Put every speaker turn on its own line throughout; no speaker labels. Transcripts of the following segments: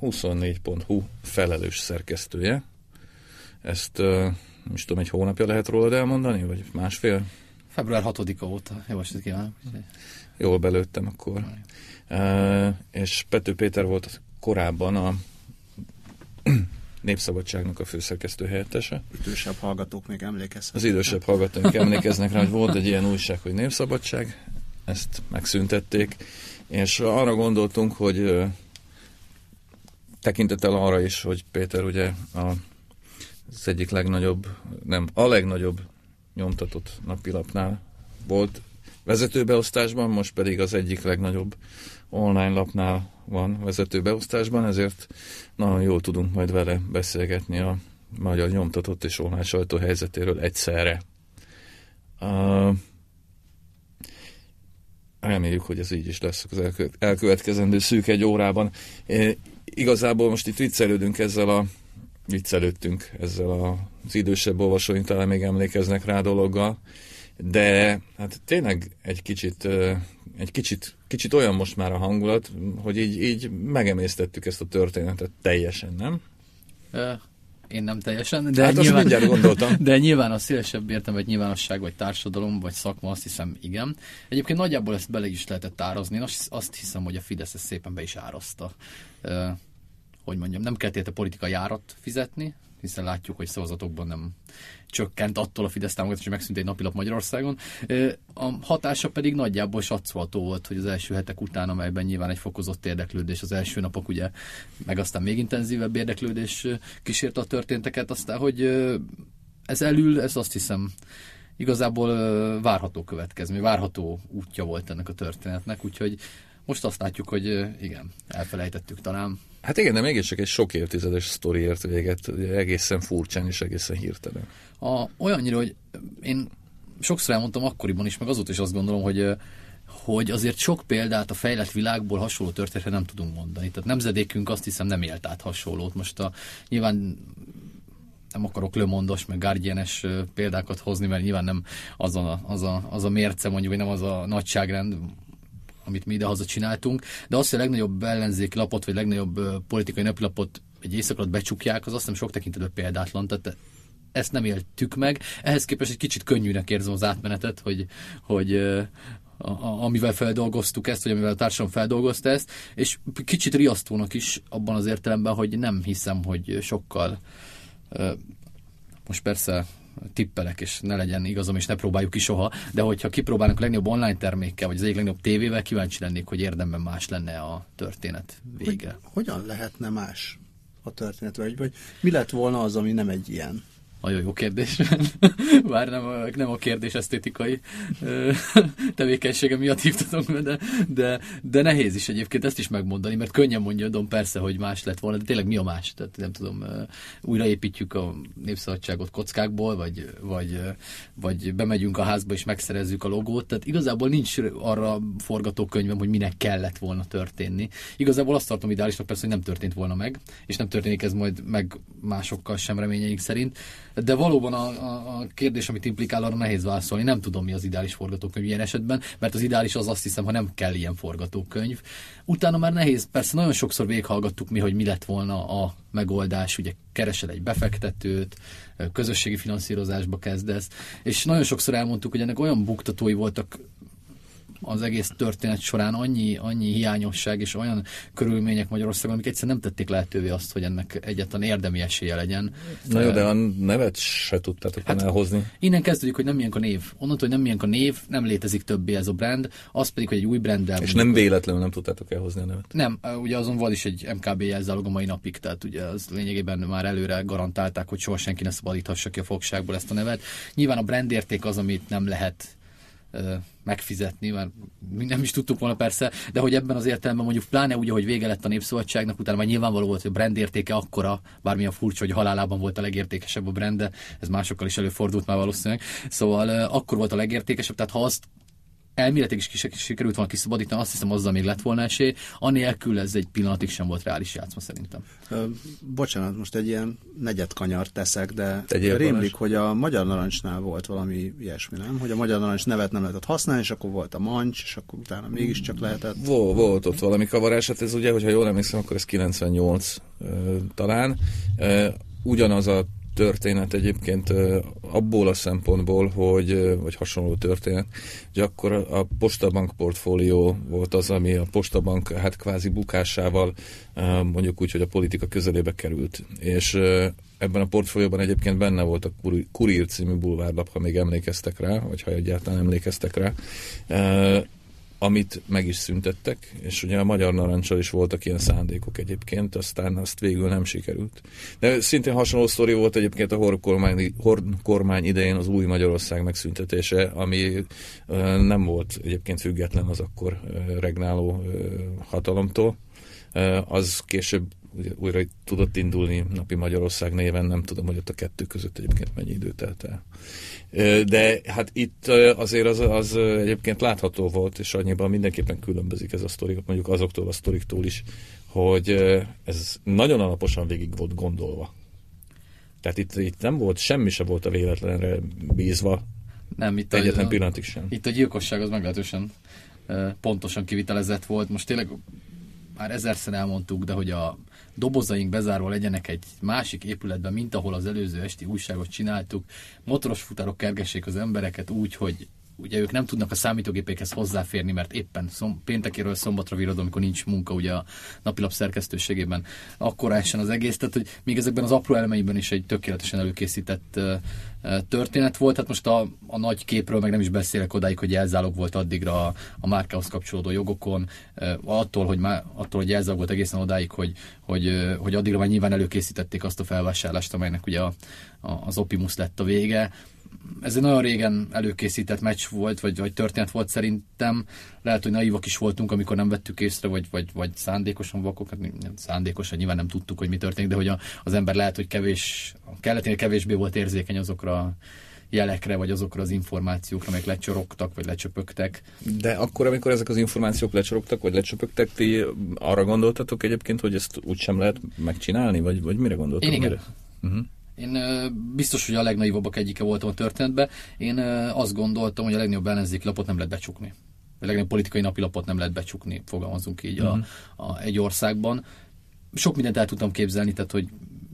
24.hu felelős szerkesztője. Ezt nem is tudom, egy hónapja lehet róla elmondani, vagy másfél?
Február 6-a óta. Jó estét kívánok!
Jól belőttem akkor. Uh, és Pető Péter volt korábban a Népszabadságnak a főszerkesztő helyettese.
Idősebb hallgatók még emlékeznek.
Az idősebb hallgatók emlékeznek rá, hogy volt egy ilyen újság, hogy Népszabadság, ezt megszüntették, és arra gondoltunk, hogy tekintettel arra is, hogy Péter ugye a, az egyik legnagyobb, nem, a legnagyobb nyomtatott napilapnál volt vezetőbeosztásban, most pedig az egyik legnagyobb online lapnál van vezetőbeosztásban, ezért nagyon jól tudunk majd vele beszélgetni a magyar nyomtatott és online sajtó helyzetéről egyszerre. Uh, reméljük, hogy ez így is lesz az elkövetkezendő szűk egy órában. Igazából most itt viccelődünk ezzel a viccelődtünk ezzel az idősebb olvasóink talán még emlékeznek rá dologgal, de hát tényleg egy kicsit, egy kicsit, kicsit olyan most már a hangulat, hogy így, így megemésztettük ezt a történetet teljesen, nem?
Én nem teljesen, de,
hát
nyilván,
gondoltam.
de nyilván a szélesebb értem, vagy nyilvánosság, vagy társadalom, vagy szakma, azt hiszem igen. Egyébként nagyjából ezt bele is lehetett árazni. Én azt hiszem, hogy a Fidesz ezt szépen be is áraszta. Hogy mondjam, nem kellett a politikai járat fizetni, hiszen látjuk, hogy szavazatokban nem csökkent attól a Fidesz támogatás, hogy megszűnt egy napilap Magyarországon. A hatása pedig nagyjából satszolható volt, hogy az első hetek után, amelyben nyilván egy fokozott érdeklődés, az első napok ugye, meg aztán még intenzívebb érdeklődés kísérte a történteket, aztán, hogy ez elül, ez azt hiszem igazából várható következmény, várható útja volt ennek a történetnek, úgyhogy most azt látjuk, hogy igen, elfelejtettük talán.
Hát igen, de mégiscsak egy sok évtizedes sztori ért véget, egészen furcsán és egészen hirtelen.
A, olyannyira, hogy én sokszor elmondtam akkoriban is, meg azóta is azt gondolom, hogy hogy azért sok példát a fejlett világból hasonló történetre nem tudunk mondani. Tehát nemzedékünk azt hiszem nem élt át hasonlót. Most a, nyilván nem akarok lömondos, meg guardianes példákat hozni, mert nyilván nem az a, az a, az a mérce, mondjuk, vagy nem az a nagyságrend, amit mi idehaza csináltunk, de azt, hogy a legnagyobb ellenzéki lapot, vagy legnagyobb politikai napilapot egy éjszak becsukják, az azt hiszem sok tekintetben példátlan. Tehát ezt nem éltük meg. Ehhez képest egy kicsit könnyűnek érzem az átmenetet, hogy, hogy a, a, amivel feldolgoztuk ezt, vagy amivel a társadalom feldolgozta ezt, és kicsit riasztónak is abban az értelemben, hogy nem hiszem, hogy sokkal most persze tippelek, és ne legyen igazam, és ne próbáljuk ki soha, de hogyha kipróbálnak a legnagyobb online termékkel, vagy az egyik legnagyobb tévével, kíváncsi lennék, hogy érdemben más lenne a történet vége.
Hogy, hogyan lehetne más a történet, vagy, vagy mi lett volna az, ami nem egy ilyen?
Nagyon jó kérdés. Bár nem, a, nem a kérdés esztétikai tevékenysége miatt hívtatok de, de, de nehéz is egyébként ezt is megmondani, mert könnyen mondja Don persze, hogy más lett volna, de tényleg mi a más? Tehát nem tudom, újraépítjük a népszabadságot kockákból, vagy, vagy, vagy bemegyünk a házba és megszerezzük a logót. Tehát igazából nincs arra forgatókönyvem, hogy minek kellett volna történni. Igazából azt tartom ideálisnak persze, hogy nem történt volna meg, és nem történik ez majd meg másokkal sem reményeink szerint de valóban a, a, a kérdés, amit implikál, arra nehéz válaszolni. Nem tudom, mi az ideális forgatókönyv ilyen esetben, mert az ideális az azt hiszem, ha nem kell ilyen forgatókönyv. Utána már nehéz, persze nagyon sokszor végighallgattuk mi, hogy mi lett volna a megoldás, ugye keresel egy befektetőt, közösségi finanszírozásba kezdesz, és nagyon sokszor elmondtuk, hogy ennek olyan buktatói voltak az egész történet során annyi, annyi hiányosság és olyan körülmények Magyarországon, amik egyszerűen nem tették lehetővé azt, hogy ennek egyetlen érdemi esélye legyen.
Na jó, de a nevet se tudtátok hát, elhozni.
Innen kezdődik, hogy nem milyen a név. Onnantól, hogy nem milyen a név, nem létezik többé ez a brand, az pedig, hogy egy új branddel.
És nem véletlenül nem tudtátok elhozni a nevet.
Nem, ugye azon van is egy MKB jelzálog a mai napig, tehát ugye az lényegében már előre garantálták, hogy soha senki ne szabadíthassa ki a fogságból ezt a nevet. Nyilván a brand érték az, amit nem lehet megfizetni, mert mi nem is tudtuk volna persze, de hogy ebben az értelemben mondjuk pláne úgy, hogy vége lett a Népszabadságnak, utána már nyilvánvaló volt, hogy a brand értéke akkora, bármilyen furcsa, hogy halálában volt a legértékesebb a brand, de ez másokkal is előfordult már valószínűleg. Szóval akkor volt a legértékesebb, tehát ha azt elméletileg is sikerült volna kiszabadítani, azt hiszem azzal még lett volna esély, anélkül ez egy pillanatig sem volt reális játszma szerintem.
Ö, bocsánat, most egy ilyen negyed kanyar teszek, de
Tegyél
rémlik,
Balázs.
hogy a Magyar Narancsnál volt valami ilyesmi, nem? Hogy a Magyar Narancs nevet nem lehetett használni, és akkor volt a mancs, és akkor utána mégiscsak lehetett.
Volt, volt ott valami kavarás, hát ez ugye, hogyha jól emlékszem, akkor ez 98 ö, talán. Ugyanaz a történet egyébként abból a szempontból, hogy, vagy hasonló történet, hogy akkor a Postabank portfólió volt az, ami a Postabank hát kvázi bukásával mondjuk úgy, hogy a politika közelébe került. És ebben a portfólióban egyébként benne volt a Kurír című bulvárlap, ha még emlékeztek rá, vagy ha egyáltalán emlékeztek rá. Amit meg is szüntettek, és ugye a Magyar Narancsal is voltak ilyen szándékok egyébként, aztán azt végül nem sikerült. De szintén hasonló sztori volt egyébként a Horn kormány, Horn kormány idején az új Magyarország megszüntetése, ami nem volt egyébként független az akkor regnáló hatalomtól. Az később ugye újra tudott indulni napi Magyarország néven, nem tudom, hogy ott a kettő között egyébként mennyi idő telt el. De hát itt azért az, az egyébként látható volt, és annyiban mindenképpen különbözik ez a sztori, mondjuk azoktól a sztoriktól is, hogy ez nagyon alaposan végig volt gondolva. Tehát itt, itt nem volt, semmi se volt a véletlenre bízva,
Nem, itt
egyetlen
a,
pillanatig sem.
Itt a gyilkosság az meglehetősen pontosan kivitelezett volt. Most tényleg már ezerszer elmondtuk, de hogy a dobozaink bezárva legyenek egy másik épületben, mint ahol az előző esti újságot csináltuk. Motoros futárok kergessék az embereket úgy, hogy ugye ők nem tudnak a számítógépékhez hozzáférni, mert éppen szom, péntekéről szombatra viradó, amikor nincs munka ugye a napilap szerkesztőségében, akkor essen az egész, tehát hogy még ezekben az apró elemeiben is egy tökéletesen előkészített történet volt. Hát most a, a nagy képről meg nem is beszélek odáig, hogy jelzálog volt addigra a, a márkához kapcsolódó jogokon, attól, hogy, má, attól, hogy jelzálog volt egészen odáig, hogy, hogy, hogy addigra már nyilván előkészítették azt a felvásárlást, amelynek ugye a, a, az Opimus lett a vége ez egy nagyon régen előkészített meccs volt, vagy, vagy történet volt szerintem. Lehet, hogy naívak is voltunk, amikor nem vettük észre, vagy, vagy, vagy szándékosan vakok. Hát szándékosan nyilván nem tudtuk, hogy mi történik, de hogy a, az ember lehet, hogy kevés, a kelleténél kevésbé volt érzékeny azokra a jelekre, vagy azokra az információkra, amelyek lecsorogtak, vagy lecsöpögtek.
De akkor, amikor ezek az információk lecsorogtak, vagy lecsöpögtek, ti arra gondoltatok egyébként, hogy ezt úgy sem lehet megcsinálni, vagy, vagy mire gondoltatok?
Én igen.
Mire? Uh-huh.
Én biztos, hogy a legnaivabbak egyike voltam a történetben. Én azt gondoltam, hogy a legnagyobb ellenzéki lapot nem lehet becsukni. A legnagyobb politikai napilapot nem lehet becsukni, fogalmazunk így uh-huh. a, a, egy országban. Sok mindent el tudtam képzelni, tehát hogy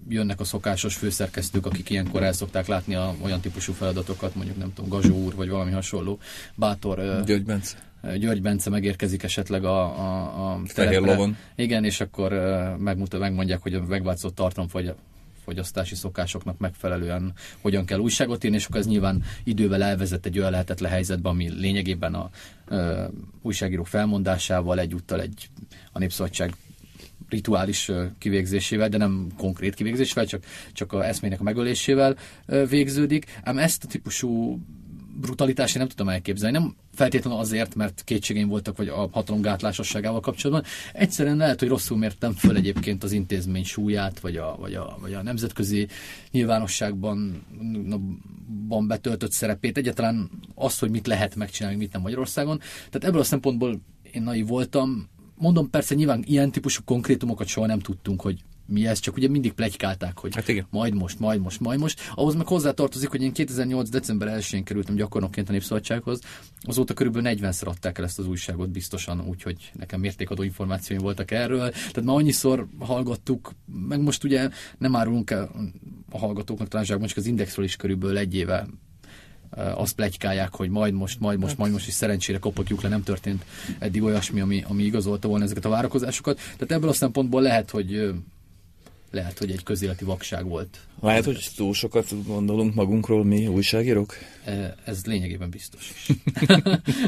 jönnek a szokásos főszerkesztők, akik ilyenkor el szokták látni a, olyan típusú feladatokat, mondjuk nem tudom, Gazsó úr, vagy valami hasonló. Bátor
György Bence.
György Bence megérkezik esetleg a, a, a
Fehér lovon.
Igen, és akkor megmutat, megmondják, hogy a megváltozott tartalom vagy fogyasztási szokásoknak megfelelően hogyan kell újságot írni, és akkor ez nyilván idővel elvezet egy olyan lehetetlen helyzetbe, ami lényegében a uh, újságírók felmondásával egyúttal egy a népszabadság rituális kivégzésével, de nem konkrét kivégzésével, csak, csak a eszmének a megölésével végződik. Ám ezt a típusú brutalitást én nem tudom elképzelni. Nem feltétlenül azért, mert kétségeim voltak, vagy a hatalom gátlásosságával kapcsolatban. Egyszerűen lehet, hogy rosszul mértem föl egyébként az intézmény súlyát, vagy a, vagy a, vagy a nemzetközi nyilvánosságban van betöltött szerepét. Egyáltalán azt, hogy mit lehet megcsinálni, mit nem Magyarországon. Tehát ebből a szempontból én naiv voltam. Mondom, persze nyilván ilyen típusú konkrétumokat soha nem tudtunk, hogy mi ez, csak ugye mindig plegykálták, hogy
Hát igen.
majd most, majd most, majd most. Ahhoz meg hozzátartozik, hogy én 2008. december 1-én kerültem gyakornokként a Népszabadsághoz, azóta körülbelül 40-szer adták el ezt az újságot biztosan, úgyhogy nekem mértékadó információim voltak erről. Tehát már annyiszor hallgattuk, meg most ugye nem árulunk el a hallgatóknak talán zsákban, csak az Indexről is körülbelül egy éve eh, azt plegykálják, hogy majd most, majd most, majd most, és szerencsére kopogjuk le, nem történt eddig olyasmi, ami, ami igazolta volna ezeket a várakozásokat. Tehát ebből a szempontból lehet, hogy ö, lehet, hogy egy közéleti vakság volt.
Lehet, hogy túl sokat gondolunk magunkról mi újságírók?
Eh, Ez lényegében biztos is.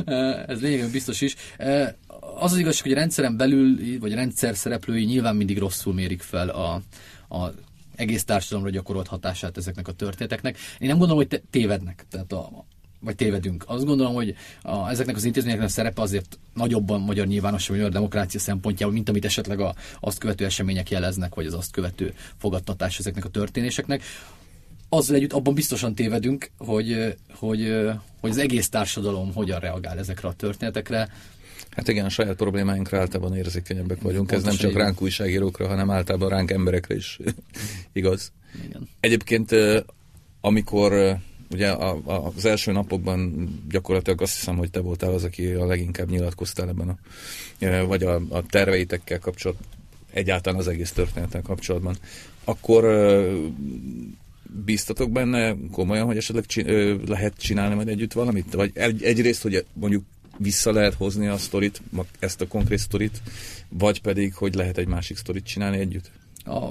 Eh, Ez lényegében biztos is. Eh, Az az igazság, hogy a rendszeren belül, vagy a rendszer szereplői nyilván mindig rosszul mérik fel a, a egész társadalomra gyakorolt hatását ezeknek a történeteknek. Én nem gondolom, hogy tévednek. Tehát a, vagy tévedünk. Azt gondolom, hogy a, ezeknek az intézményeknek a szerepe azért nagyobban magyar nyilvánosság, vagy magyar demokrácia szempontjából, mint amit esetleg a, azt követő események jeleznek, vagy az azt követő fogadtatás ezeknek a történéseknek. Azzal együtt abban biztosan tévedünk, hogy, hogy, hogy az egész társadalom hogyan reagál ezekre a történetekre.
Hát igen, a saját problémáinkra általában érzékenyebbek vagyunk. Ez nem csak ránk újságírókra, hanem általában ránk emberekre is igaz. Igen. Egyébként, amikor ugye a, a, az első napokban gyakorlatilag azt hiszem, hogy te voltál az, aki a leginkább nyilatkoztál ebben a, vagy a, a terveitekkel kapcsolatban, egyáltalán az egész történettel kapcsolatban. Akkor bíztatok benne komolyan, hogy esetleg csin- lehet csinálni majd együtt valamit? Vagy egy, egyrészt, hogy mondjuk vissza lehet hozni a sztorit, ezt a konkrét sztorit, vagy pedig, hogy lehet egy másik sztorit csinálni együtt? A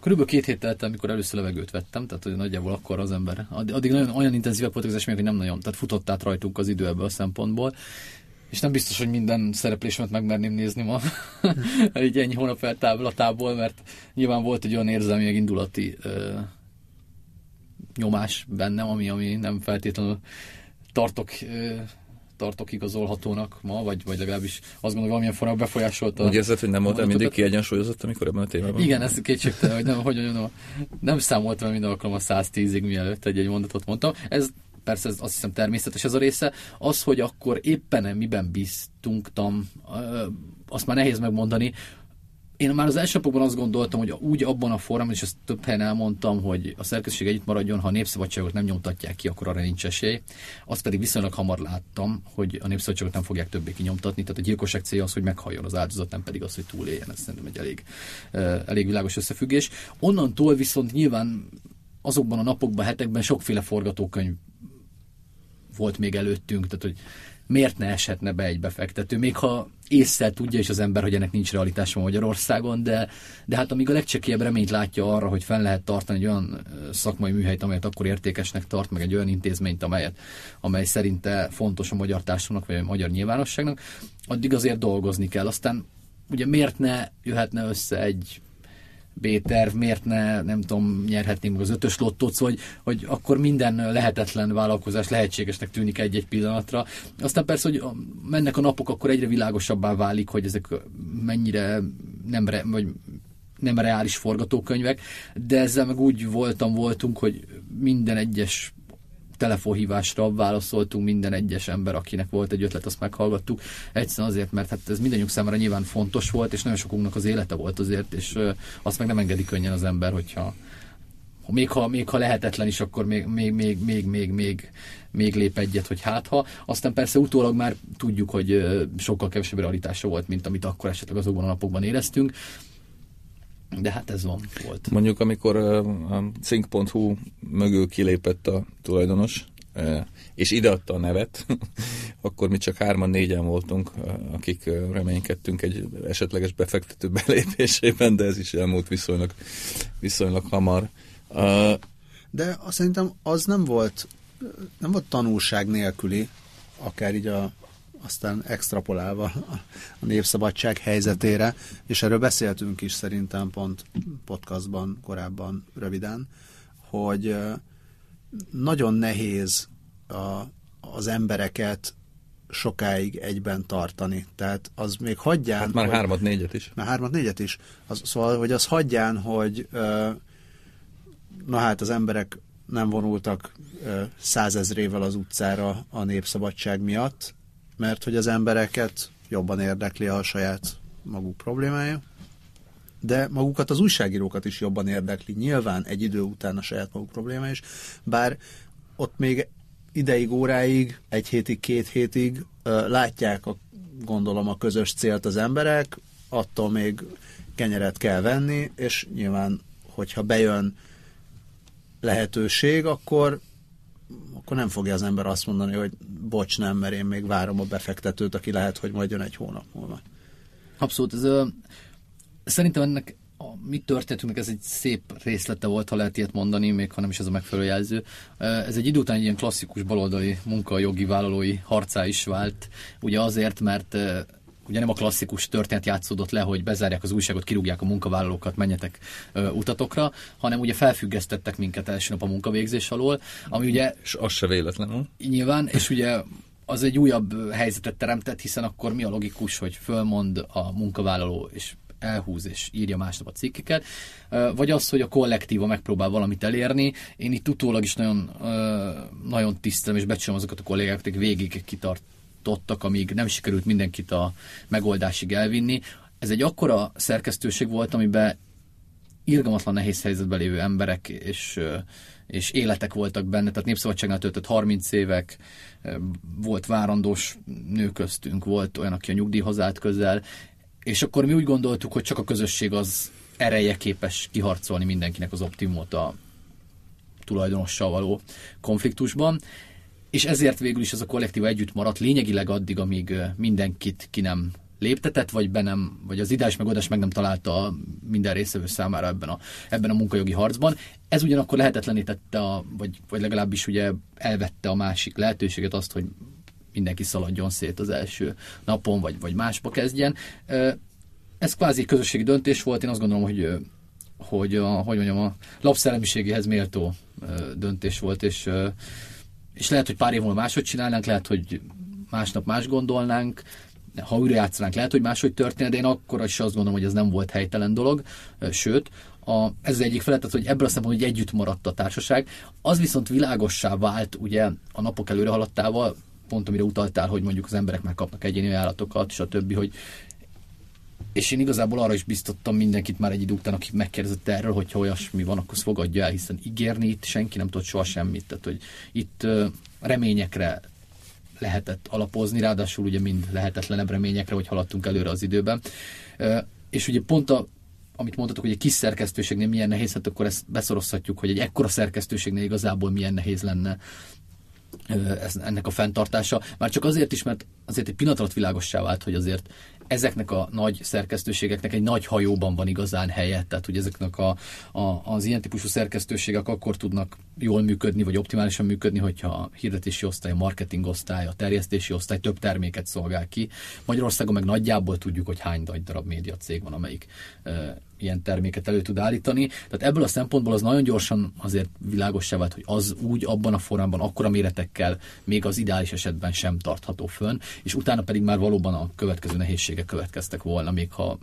Körülbelül két hét telt amikor először levegőt vettem, tehát hogy nagyjából akkor az ember. Addig nagyon, olyan intenzívek voltak az események, hogy nem nagyon, tehát futott át rajtunk az idő ebből a szempontból. És nem biztos, hogy minden szereplésemet megmerném nézni ma, egy ennyi hónap eltávlatából, mert nyilván volt egy olyan érzelmi, indulati ö, nyomás bennem, ami, ami nem feltétlenül tartok ö, tartok igazolhatónak ma, vagy, vagy legalábbis azt gondolom, hogy valamilyen formában befolyásolta.
Úgy érzed, hogy nem voltál mindig kiegyensúlyozott, amikor ebben a témában?
Igen, ez kétségtelen, hogy nem, hogy mondjam, nem számoltam minden alkalommal 110-ig, mielőtt egy-egy mondatot mondtam. Ez persze ez azt hiszem természetes ez a része. Az, hogy akkor éppen miben bíztunk, azt már nehéz megmondani, én már az első napokban azt gondoltam, hogy úgy abban a formában, és ezt több helyen elmondtam, hogy a szerkesztség együtt maradjon, ha a népszabadságot nem nyomtatják ki, akkor arra nincs esély. Azt pedig viszonylag hamar láttam, hogy a népszabadságot nem fogják többé kinyomtatni, tehát a gyilkosság célja az, hogy meghalljon az áldozat, nem pedig az, hogy túléljen. Ez szerintem egy elég, elég világos összefüggés. Onnantól viszont nyilván azokban a napokban, hetekben sokféle forgatókönyv volt még előttünk, tehát hogy miért ne eshetne be egy befektető, még ha észre tudja is az ember, hogy ennek nincs realitása Magyarországon, de, de hát amíg a legcsekélyebb reményt látja arra, hogy fenn lehet tartani egy olyan szakmai műhelyt, amelyet akkor értékesnek tart, meg egy olyan intézményt, amelyet, amely szerinte fontos a magyar társadalomnak, vagy a magyar nyilvánosságnak, addig azért dolgozni kell. Aztán ugye miért ne jöhetne össze egy B-terv, miért ne, nem tudom, nyerhetnénk meg az ötös lottót, szóval, hogy, hogy akkor minden lehetetlen vállalkozás lehetségesnek tűnik egy-egy pillanatra. Aztán persze, hogy mennek a napok, akkor egyre világosabbá válik, hogy ezek mennyire nem, re, vagy nem reális forgatókönyvek, de ezzel meg úgy voltam, voltunk, hogy minden egyes telefonhívásra válaszoltunk minden egyes ember, akinek volt egy ötlet, azt meghallgattuk. Egyszerűen azért, mert hát ez mindannyiunk számára nyilván fontos volt, és nagyon sokunknak az élete volt azért, és azt meg nem engedi könnyen az ember, hogyha még ha, még ha lehetetlen is, akkor még, még, még, még, még, még, még lép egyet, hogy hát ha. Aztán persze utólag már tudjuk, hogy sokkal kevesebb realitása volt, mint amit akkor esetleg azokban a napokban éreztünk. De hát ez van, volt.
Mondjuk, amikor a cink.hu mögül kilépett a tulajdonos, és ideadta a nevet, akkor mi csak hárman, négyen voltunk, akik reménykedtünk egy esetleges befektető belépésében, de ez is elmúlt viszonylag, viszonylag hamar.
De azt szerintem az nem volt, nem volt tanulság nélküli, akár így a aztán extrapolálva a népszabadság helyzetére, és erről beszéltünk is szerintem pont podcastban korábban röviden, hogy nagyon nehéz a, az embereket sokáig egyben tartani. Tehát az még hagyján... Hát
már hogy, hármat, négyet is.
Már hármat, négyet is. Az, szóval, hogy az hagyján, hogy na hát az emberek nem vonultak százezrével az utcára a népszabadság miatt, mert hogy az embereket jobban érdekli a saját maguk problémája, de magukat az újságírókat is jobban érdekli, nyilván egy idő után a saját maguk problémája is, bár ott még ideig, óráig, egy hétig, két hétig látják a, gondolom a közös célt az emberek, attól még kenyeret kell venni, és nyilván, hogyha bejön lehetőség, akkor akkor nem fogja az ember azt mondani, hogy bocs, nem, mert én még várom a befektetőt, aki lehet, hogy majd jön egy hónap múlva.
Abszolút. Ez, ö, szerintem ennek a mi történetünknek ez egy szép részlete volt, ha lehet ilyet mondani, még ha nem is ez a megfelelő jelző. Ez egy idő után egy ilyen klasszikus baloldali munkajogi vállalói harcá is vált, ugye azért, mert ugye nem a klasszikus történet játszódott le, hogy bezárják az újságot, kirúgják a munkavállalókat, menjetek ö, utatokra, hanem ugye felfüggesztettek minket első nap a munkavégzés alól, ami ugye...
És az se véletlenül.
Nyilván, és ugye az egy újabb helyzetet teremtett, hiszen akkor mi a logikus, hogy fölmond a munkavállaló, és elhúz és írja másnap a cikkeket, vagy az, hogy a kollektíva megpróbál valamit elérni. Én itt utólag is nagyon, nagyon tisztelem és becsülöm azokat a kollégákat, akik végig kitartottak, amíg nem sikerült mindenkit a megoldásig elvinni. Ez egy akkora szerkesztőség volt, amiben irgalmatlan nehéz helyzetben lévő emberek és, és életek voltak benne, tehát Népszabadságnál töltött 30 évek, volt várandós nő köztünk, volt olyan, aki a nyugdíjhoz állt közel, és akkor mi úgy gondoltuk, hogy csak a közösség az ereje képes kiharcolni mindenkinek az optimumot a tulajdonossal való konfliktusban, és ezért végül is ez a kollektíva együtt maradt lényegileg addig, amíg mindenkit ki nem léptetett, vagy, be nem, vagy az ideális megoldás meg nem találta minden részevő számára ebben a, ebben a munkajogi harcban. Ez ugyanakkor lehetetlenítette, a, vagy, vagy legalábbis ugye elvette a másik lehetőséget azt, hogy mindenki szaladjon szét az első napon, vagy, vagy másba kezdjen. Ez kvázi közösségi döntés volt, én azt gondolom, hogy, hogy a, hogy mondjam, a lapszellemiségéhez méltó döntés volt, és, és lehet, hogy pár év múlva máshogy csinálnánk, lehet, hogy másnap más gondolnánk, ha újra játszanánk, lehet, hogy máshogy történne, de én akkor is azt gondolom, hogy ez nem volt helytelen dolog, sőt, a, ez az egyik felett, hogy ebből a szempontból, hogy együtt maradt a társaság. Az viszont világossá vált ugye a napok előre haladtával, pont amire utaltál, hogy mondjuk az emberek már kapnak egyéni ajánlatokat, és a többi, hogy és én igazából arra is biztottam mindenkit már egy idő után, aki megkérdezett erről, hogyha olyasmi van, akkor fogadja el, hiszen ígérni itt senki nem tudott soha semmit. Tehát, hogy itt reményekre lehetett alapozni, ráadásul ugye mind lehetetlenebb reményekre, hogy haladtunk előre az időben. És ugye pont a, amit mondtatok, hogy egy kis szerkesztőségnél milyen nehéz, hát akkor ezt beszorozhatjuk, hogy egy ekkora szerkesztőségnél igazából milyen nehéz lenne ez, ennek a fenntartása. Már csak azért is, mert azért egy pillanat alatt világossá vált, hogy azért ezeknek a nagy szerkesztőségeknek egy nagy hajóban van igazán helye, tehát hogy ezeknek a, a, az ilyen típusú szerkesztőségek akkor tudnak jól működni, vagy optimálisan működni, hogyha a hirdetési osztály, a marketing osztály, a terjesztési osztály több terméket szolgál ki. Magyarországon meg nagyjából tudjuk, hogy hány darab média cég van, amelyik e, ilyen terméket elő tud állítani. Tehát ebből a szempontból az nagyon gyorsan azért világosá vált, hogy az úgy abban a formában, akkora méretekkel még az ideális esetben sem tartható fönn, és utána pedig már valóban a következő nehézségek következtek volna, még ha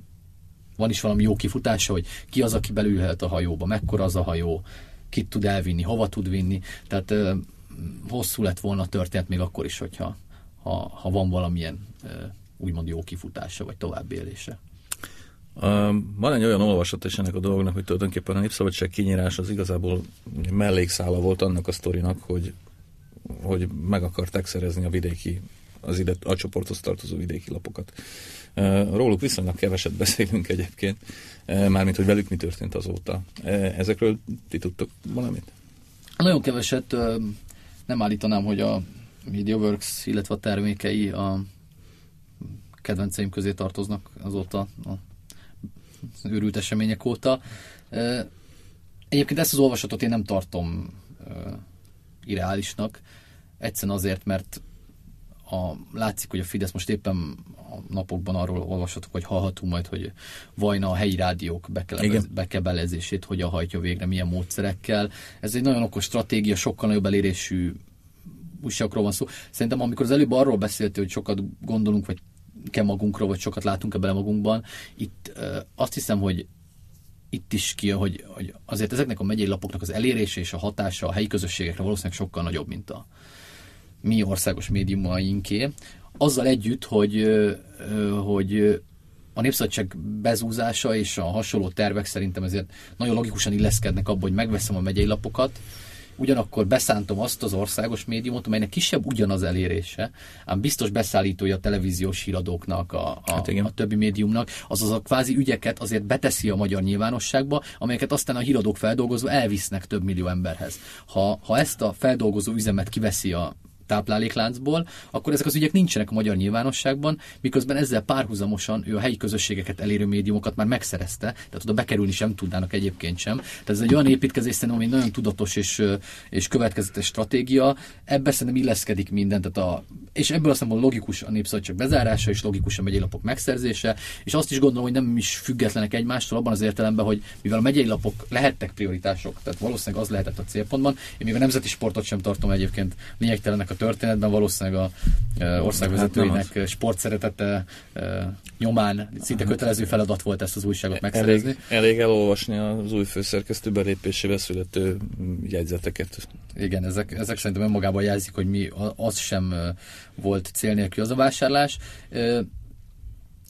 van is valami jó kifutása, hogy ki az, aki belülhet a hajóba, mekkora az a hajó, kit tud elvinni, hova tud vinni. Tehát hosszú lett volna a történet még akkor is, hogyha ha, ha van valamilyen úgymond jó kifutása, vagy továbbélése.
Van egy olyan olvasat is ennek a dolognak, hogy tulajdonképpen a népszabadság kinyírás az igazából mellékszála volt annak a sztorinak, hogy, hogy meg akarták szerezni a vidéki, az ide a csoporthoz tartozó vidéki lapokat. Róluk viszonylag keveset beszélünk egyébként, mármint, hogy velük mi történt azóta. Ezekről ti tudtok valamit?
Nagyon keveset. Nem állítanám, hogy a MediaWorks, illetve a termékei a kedvenceim közé tartoznak azóta a őrült események óta. Egyébként ezt az olvasatot én nem tartom irreálisnak, egyszerűen azért, mert a, látszik, hogy a Fidesz most éppen a napokban arról olvashatok, hogy hallhatunk majd, hogy Vajna a helyi rádiók bekebelezését, bekebelezését hogyan hajtja végre, milyen módszerekkel. Ez egy nagyon okos stratégia, sokkal nagyobb elérésű újságokról van szó. Szerintem amikor az előbb arról beszéltél, hogy sokat gondolunk, vagy kell magunkra, vagy sokat látunk-e bele magunkban. Itt azt hiszem, hogy itt is ki, hogy, hogy azért ezeknek a megyei lapoknak az elérése és a hatása a helyi közösségekre valószínűleg sokkal nagyobb, mint a mi országos médiumainké. Azzal együtt, hogy, hogy a népszabadság bezúzása és a hasonló tervek szerintem ezért nagyon logikusan illeszkednek abba, hogy megveszem a megyei lapokat, ugyanakkor beszántom azt az országos médiumot, amelynek kisebb ugyanaz elérése, ám biztos beszállítója a televíziós híradóknak, a, a, hát a többi médiumnak, azaz a kvázi ügyeket azért beteszi a magyar nyilvánosságba, amelyeket aztán a híradók feldolgozó elvisznek több millió emberhez. Ha, ha ezt a feldolgozó üzemet kiveszi a táplálékláncból, akkor ezek az ügyek nincsenek a magyar nyilvánosságban, miközben ezzel párhuzamosan ő a helyi közösségeket elérő médiumokat már megszerezte, tehát oda bekerülni sem tudnának egyébként sem. Tehát ez egy olyan építkezés szerintem, ami nagyon tudatos és, és következetes stratégia. Ebben szerintem illeszkedik minden, tehát a, és ebből azt mondom, logikus a népszabadság bezárása, és logikus a megyei lapok megszerzése, és azt is gondolom, hogy nem is függetlenek egymástól abban az értelemben, hogy mivel a megyei lapok lehettek prioritások, tehát valószínűleg az lehetett a célpontban. Én még a nemzeti sportot sem tartom egyébként lényegtelenek a történetben, valószínűleg a e, országvezetőinek hát sportszeretete e, nyomán szinte hát- kötelező feladat volt ezt az újságot megszerezni.
Elég, elég elolvasni az új főszerkesztő belépésével születő jegyzeteket.
Igen, ezek, ezek szerintem önmagában jelzik, hogy mi az sem volt cél nélkül az a vásárlás.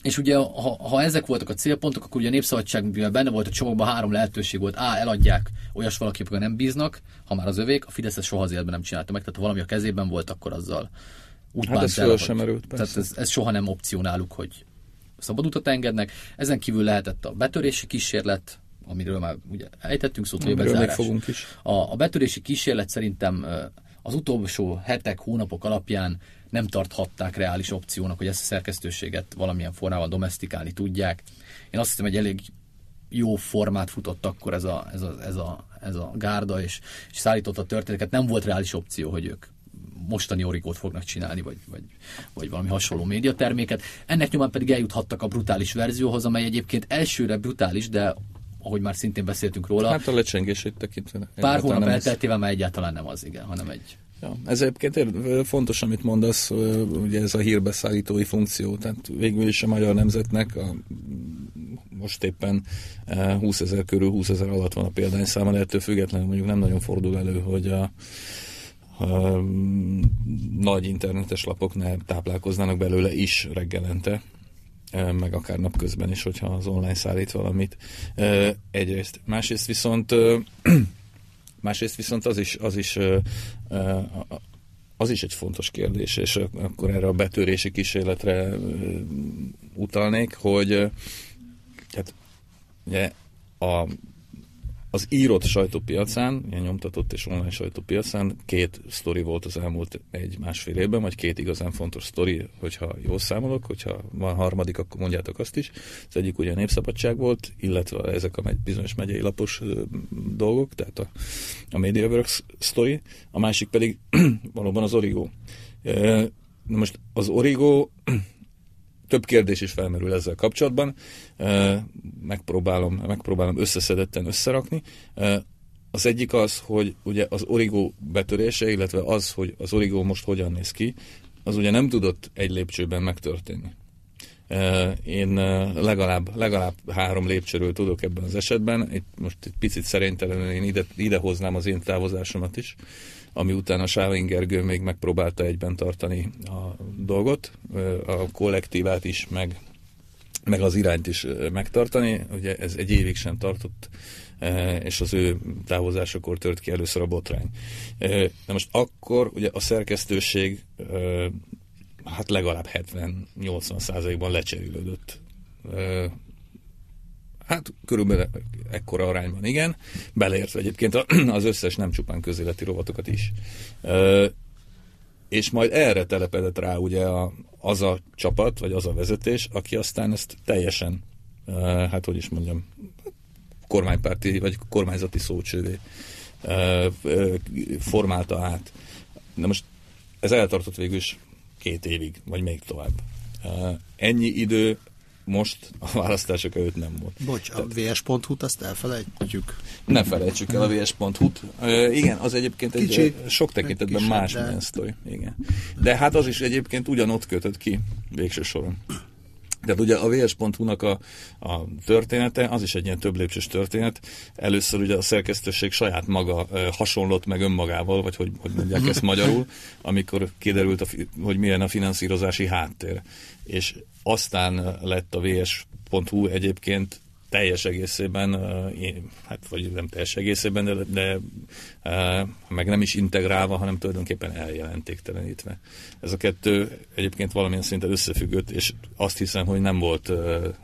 És ugye, ha, ha ezek voltak a célpontok, akkor ugye a népszabadság, mivel benne volt a csomagban, három lehetőség volt. A. Eladják olyas valaki, akik nem bíznak, ha már az övék, a Fidesz ezt soha az életben nem csinálta meg, tehát ha valami a kezében volt, akkor azzal
úgy hát ez el, sem erőt,
Tehát ez, ez, soha nem opció náluk, hogy szabad utat engednek. Ezen kívül lehetett a betörési kísérlet, amiről már ugye ejtettünk szót, hogy
fogunk is.
A, a betörési kísérlet szerintem az utolsó hetek, hónapok alapján nem tarthatták reális opciónak, hogy ezt a szerkesztőséget valamilyen formával domestikálni tudják. Én azt hiszem, hogy elég jó formát futott akkor ez a, ez a, ez a, ez a gárda, és, és szállította a történeteket. Nem volt reális opció, hogy ők mostani origót fognak csinálni, vagy, vagy, vagy valami hasonló médiaterméket. Ennek nyomán pedig eljuthattak a brutális verzióhoz, amely egyébként elsőre brutális, de ahogy már szintén beszéltünk róla.
Hát a lecsengését tekintve.
Pár hónap elteltével már egyáltalán nem az, igen, hanem egy
Ja, ez egyébként fontos, amit mondasz, ugye ez a hírbeszállítói funkció, tehát végül is a magyar nemzetnek a, most éppen 20 ezer körül, 20 ezer alatt van a példányszáma, de ettől függetlenül mondjuk nem nagyon fordul elő, hogy a, a nagy internetes lapok ne táplálkoznának belőle is reggelente, meg akár napközben is, hogyha az online szállít valamit. Egyrészt. Másrészt viszont Másrészt viszont az is, az is az is egy fontos kérdés, és akkor erre a betörési kísérletre utalnék, hogy hát, ugye a az írott sajtópiacán, ilyen nyomtatott és online sajtópiacán két sztori volt az elmúlt egy-másfél évben, vagy két igazán fontos sztori, hogyha jól számolok, hogyha van harmadik, akkor mondjátok azt is. Az egyik ugye a népszabadság volt, illetve ezek a bizonyos megyei lapos dolgok, tehát a, a MediaWorks sztori, a másik pedig valóban az Origo. Na most az Origo több kérdés is felmerül ezzel kapcsolatban. Megpróbálom, megpróbálom összeszedetten összerakni. Az egyik az, hogy ugye az origó betörése, illetve az, hogy az origó most hogyan néz ki, az ugye nem tudott egy lépcsőben megtörténni. Én legalább, legalább három lépcsőről tudok ebben az esetben. Itt most egy picit szerénytelenül én ide, ide hoznám az én távozásomat is ami után a Sávin Gergő még megpróbálta egyben tartani a dolgot, a kollektívát is, meg, meg az irányt is megtartani. Ugye ez egy évig sem tartott, és az ő távozásakor tört ki először a botrány. De most akkor ugye a szerkesztőség hát legalább 70-80 százalékban lecserélődött Hát körülbelül ekkora arányban igen, beleértve egyébként az összes nem csupán közéleti rovatokat is. És majd erre telepedett rá ugye a, az a csapat, vagy az a vezetés, aki aztán ezt teljesen, hát hogy is mondjam, kormánypárti, vagy kormányzati szócsővé formálta át. Na most ez eltartott végül is két évig, vagy még tovább. Ennyi idő most a választások előtt nem volt.
Bocs, a vs.hu-t azt elfelejtjük.
Ne felejtsük el a vs.hu-t. Uh, igen, az egyébként egy Kicsi, sok tekintetben más de... sztori. Igen. De hát az is egyébként ugyanott kötött ki végső soron. Tehát ugye a vs.hu-nak a, a története, az is egy ilyen több lépcsős történet. Először ugye a szerkesztőség saját maga hasonlott meg önmagával, vagy hogy, hogy mondják ezt magyarul, amikor kiderült, a, hogy milyen a finanszírozási háttér. És aztán lett a vs.hu egyébként teljes egészében, hát vagy nem teljes egészében, de, de meg nem is integrálva, hanem tulajdonképpen eljelentéktelenítve. Ez a kettő egyébként valamilyen szinten összefüggött, és azt hiszem, hogy nem volt,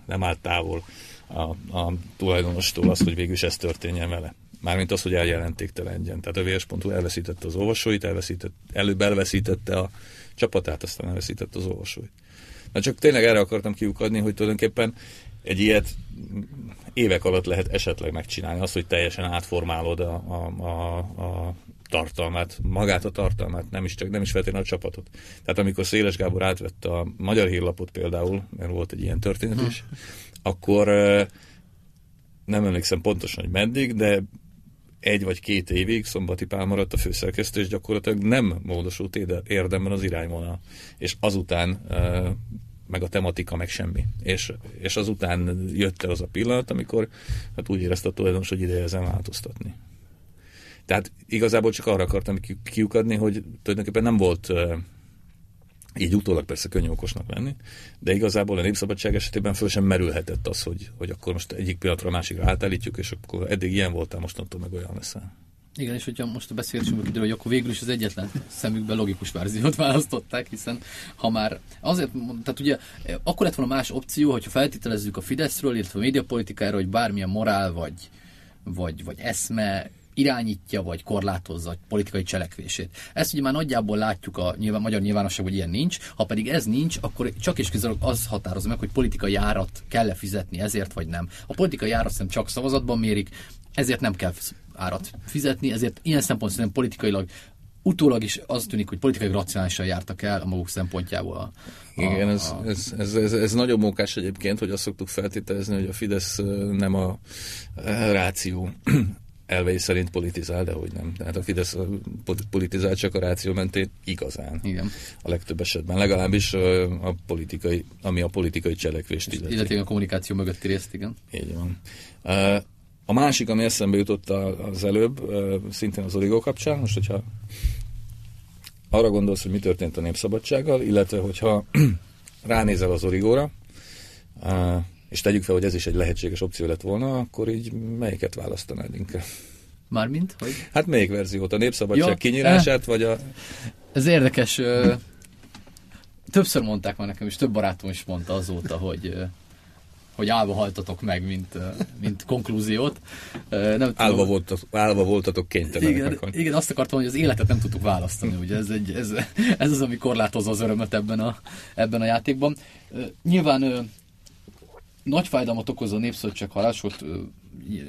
nem állt távol a, a tulajdonostól az, hogy végül is ez történjen vele. Mármint az, hogy eljelentéktelenjen. Tehát a vs.hu elveszítette az olvasóit, elveszített, előbb elveszítette a csapatát, aztán elveszítette az olvasóit. Na csak tényleg erre akartam kiukadni, hogy tulajdonképpen egy ilyet évek alatt lehet esetleg megcsinálni. Az, hogy teljesen átformálod a, a, a, a tartalmát, magát a tartalmát, nem is csak nem is feltétlenül a csapatot. Tehát amikor Széles Gábor átvette a Magyar Hírlapot például, mert volt egy ilyen történet is, hm. akkor nem emlékszem pontosan, hogy meddig, de egy vagy két évig Szombati Pál maradt a főszerkesztő, és gyakorlatilag nem módosult érdemben az irányvonal. És azután meg a tematika, meg semmi. És, és azután jött el az a pillanat, amikor hát úgy érezte a tulajdonos, hogy ideje ezen változtatni. Tehát igazából csak arra akartam kiukadni, hogy tulajdonképpen nem volt így utólag persze könnyű okosnak lenni, de igazából a népszabadság esetében föl sem merülhetett az, hogy, hogy akkor most egyik pillanatra a másikra átállítjuk, és akkor eddig ilyen voltál, mostantól meg olyan leszel.
Igen, és hogyha most a beszélgetésünkben kiderül, hogy akkor végül is az egyetlen szemükben logikus verziót választották, hiszen ha már azért, tehát ugye akkor lett volna más opció, hogyha feltételezzük a Fideszről, illetve a médiapolitikáról, hogy bármilyen morál vagy, vagy, vagy eszme irányítja vagy korlátozza a politikai cselekvését. Ezt ugye már nagyjából látjuk a nyilván, magyar nyilvánosság, hogy ilyen nincs. Ha pedig ez nincs, akkor csak és kizárólag az határozza meg, hogy politikai árat kell-e fizetni ezért vagy nem. A politikai árat szerintem csak szavazatban mérik, ezért nem kell árat fizetni, ezért ilyen szempontból szerintem politikailag utólag is az tűnik, hogy politikai racionálisan jártak el a maguk szempontjából. A,
Igen, ez, a... Ez, ez, ez, ez nagyon mókás egyébként, hogy azt szoktuk feltételezni, hogy a Fidesz nem a ráció elvei szerint politizál, de hogy nem. Tehát a Fidesz politizál csak a ráció mentén igazán.
Igen.
A legtöbb esetben. Legalábbis a politikai, ami a politikai cselekvést illeti.
Illetve a kommunikáció mögötti részt, igen.
Így van. A másik, ami eszembe jutott az előbb, szintén az origó kapcsán, most hogyha arra gondolsz, hogy mi történt a népszabadsággal, illetve hogyha ránézel az origóra, és tegyük fel, hogy ez is egy lehetséges opció lett volna, akkor így melyiket választanád inkább?
Mármint? Hogy?
Hát melyik verziót? A népszabadság ja, kinyírását, eh, vagy a...
Ez érdekes. Többször mondták már nekem, és több barátom is mondta azóta, hogy hogy állva haltatok meg, mint, mint konklúziót.
Nem tudom, állva, voltatok, állva voltatok kénytelenek.
Igen, igen, azt akartam, hogy az életet nem tudtuk választani. Ugye ez, egy, ez, ez az, ami korlátozza az örömet ebben a, ebben a játékban. Nyilván nagy fájdalmat okoz a népszabadság halásot.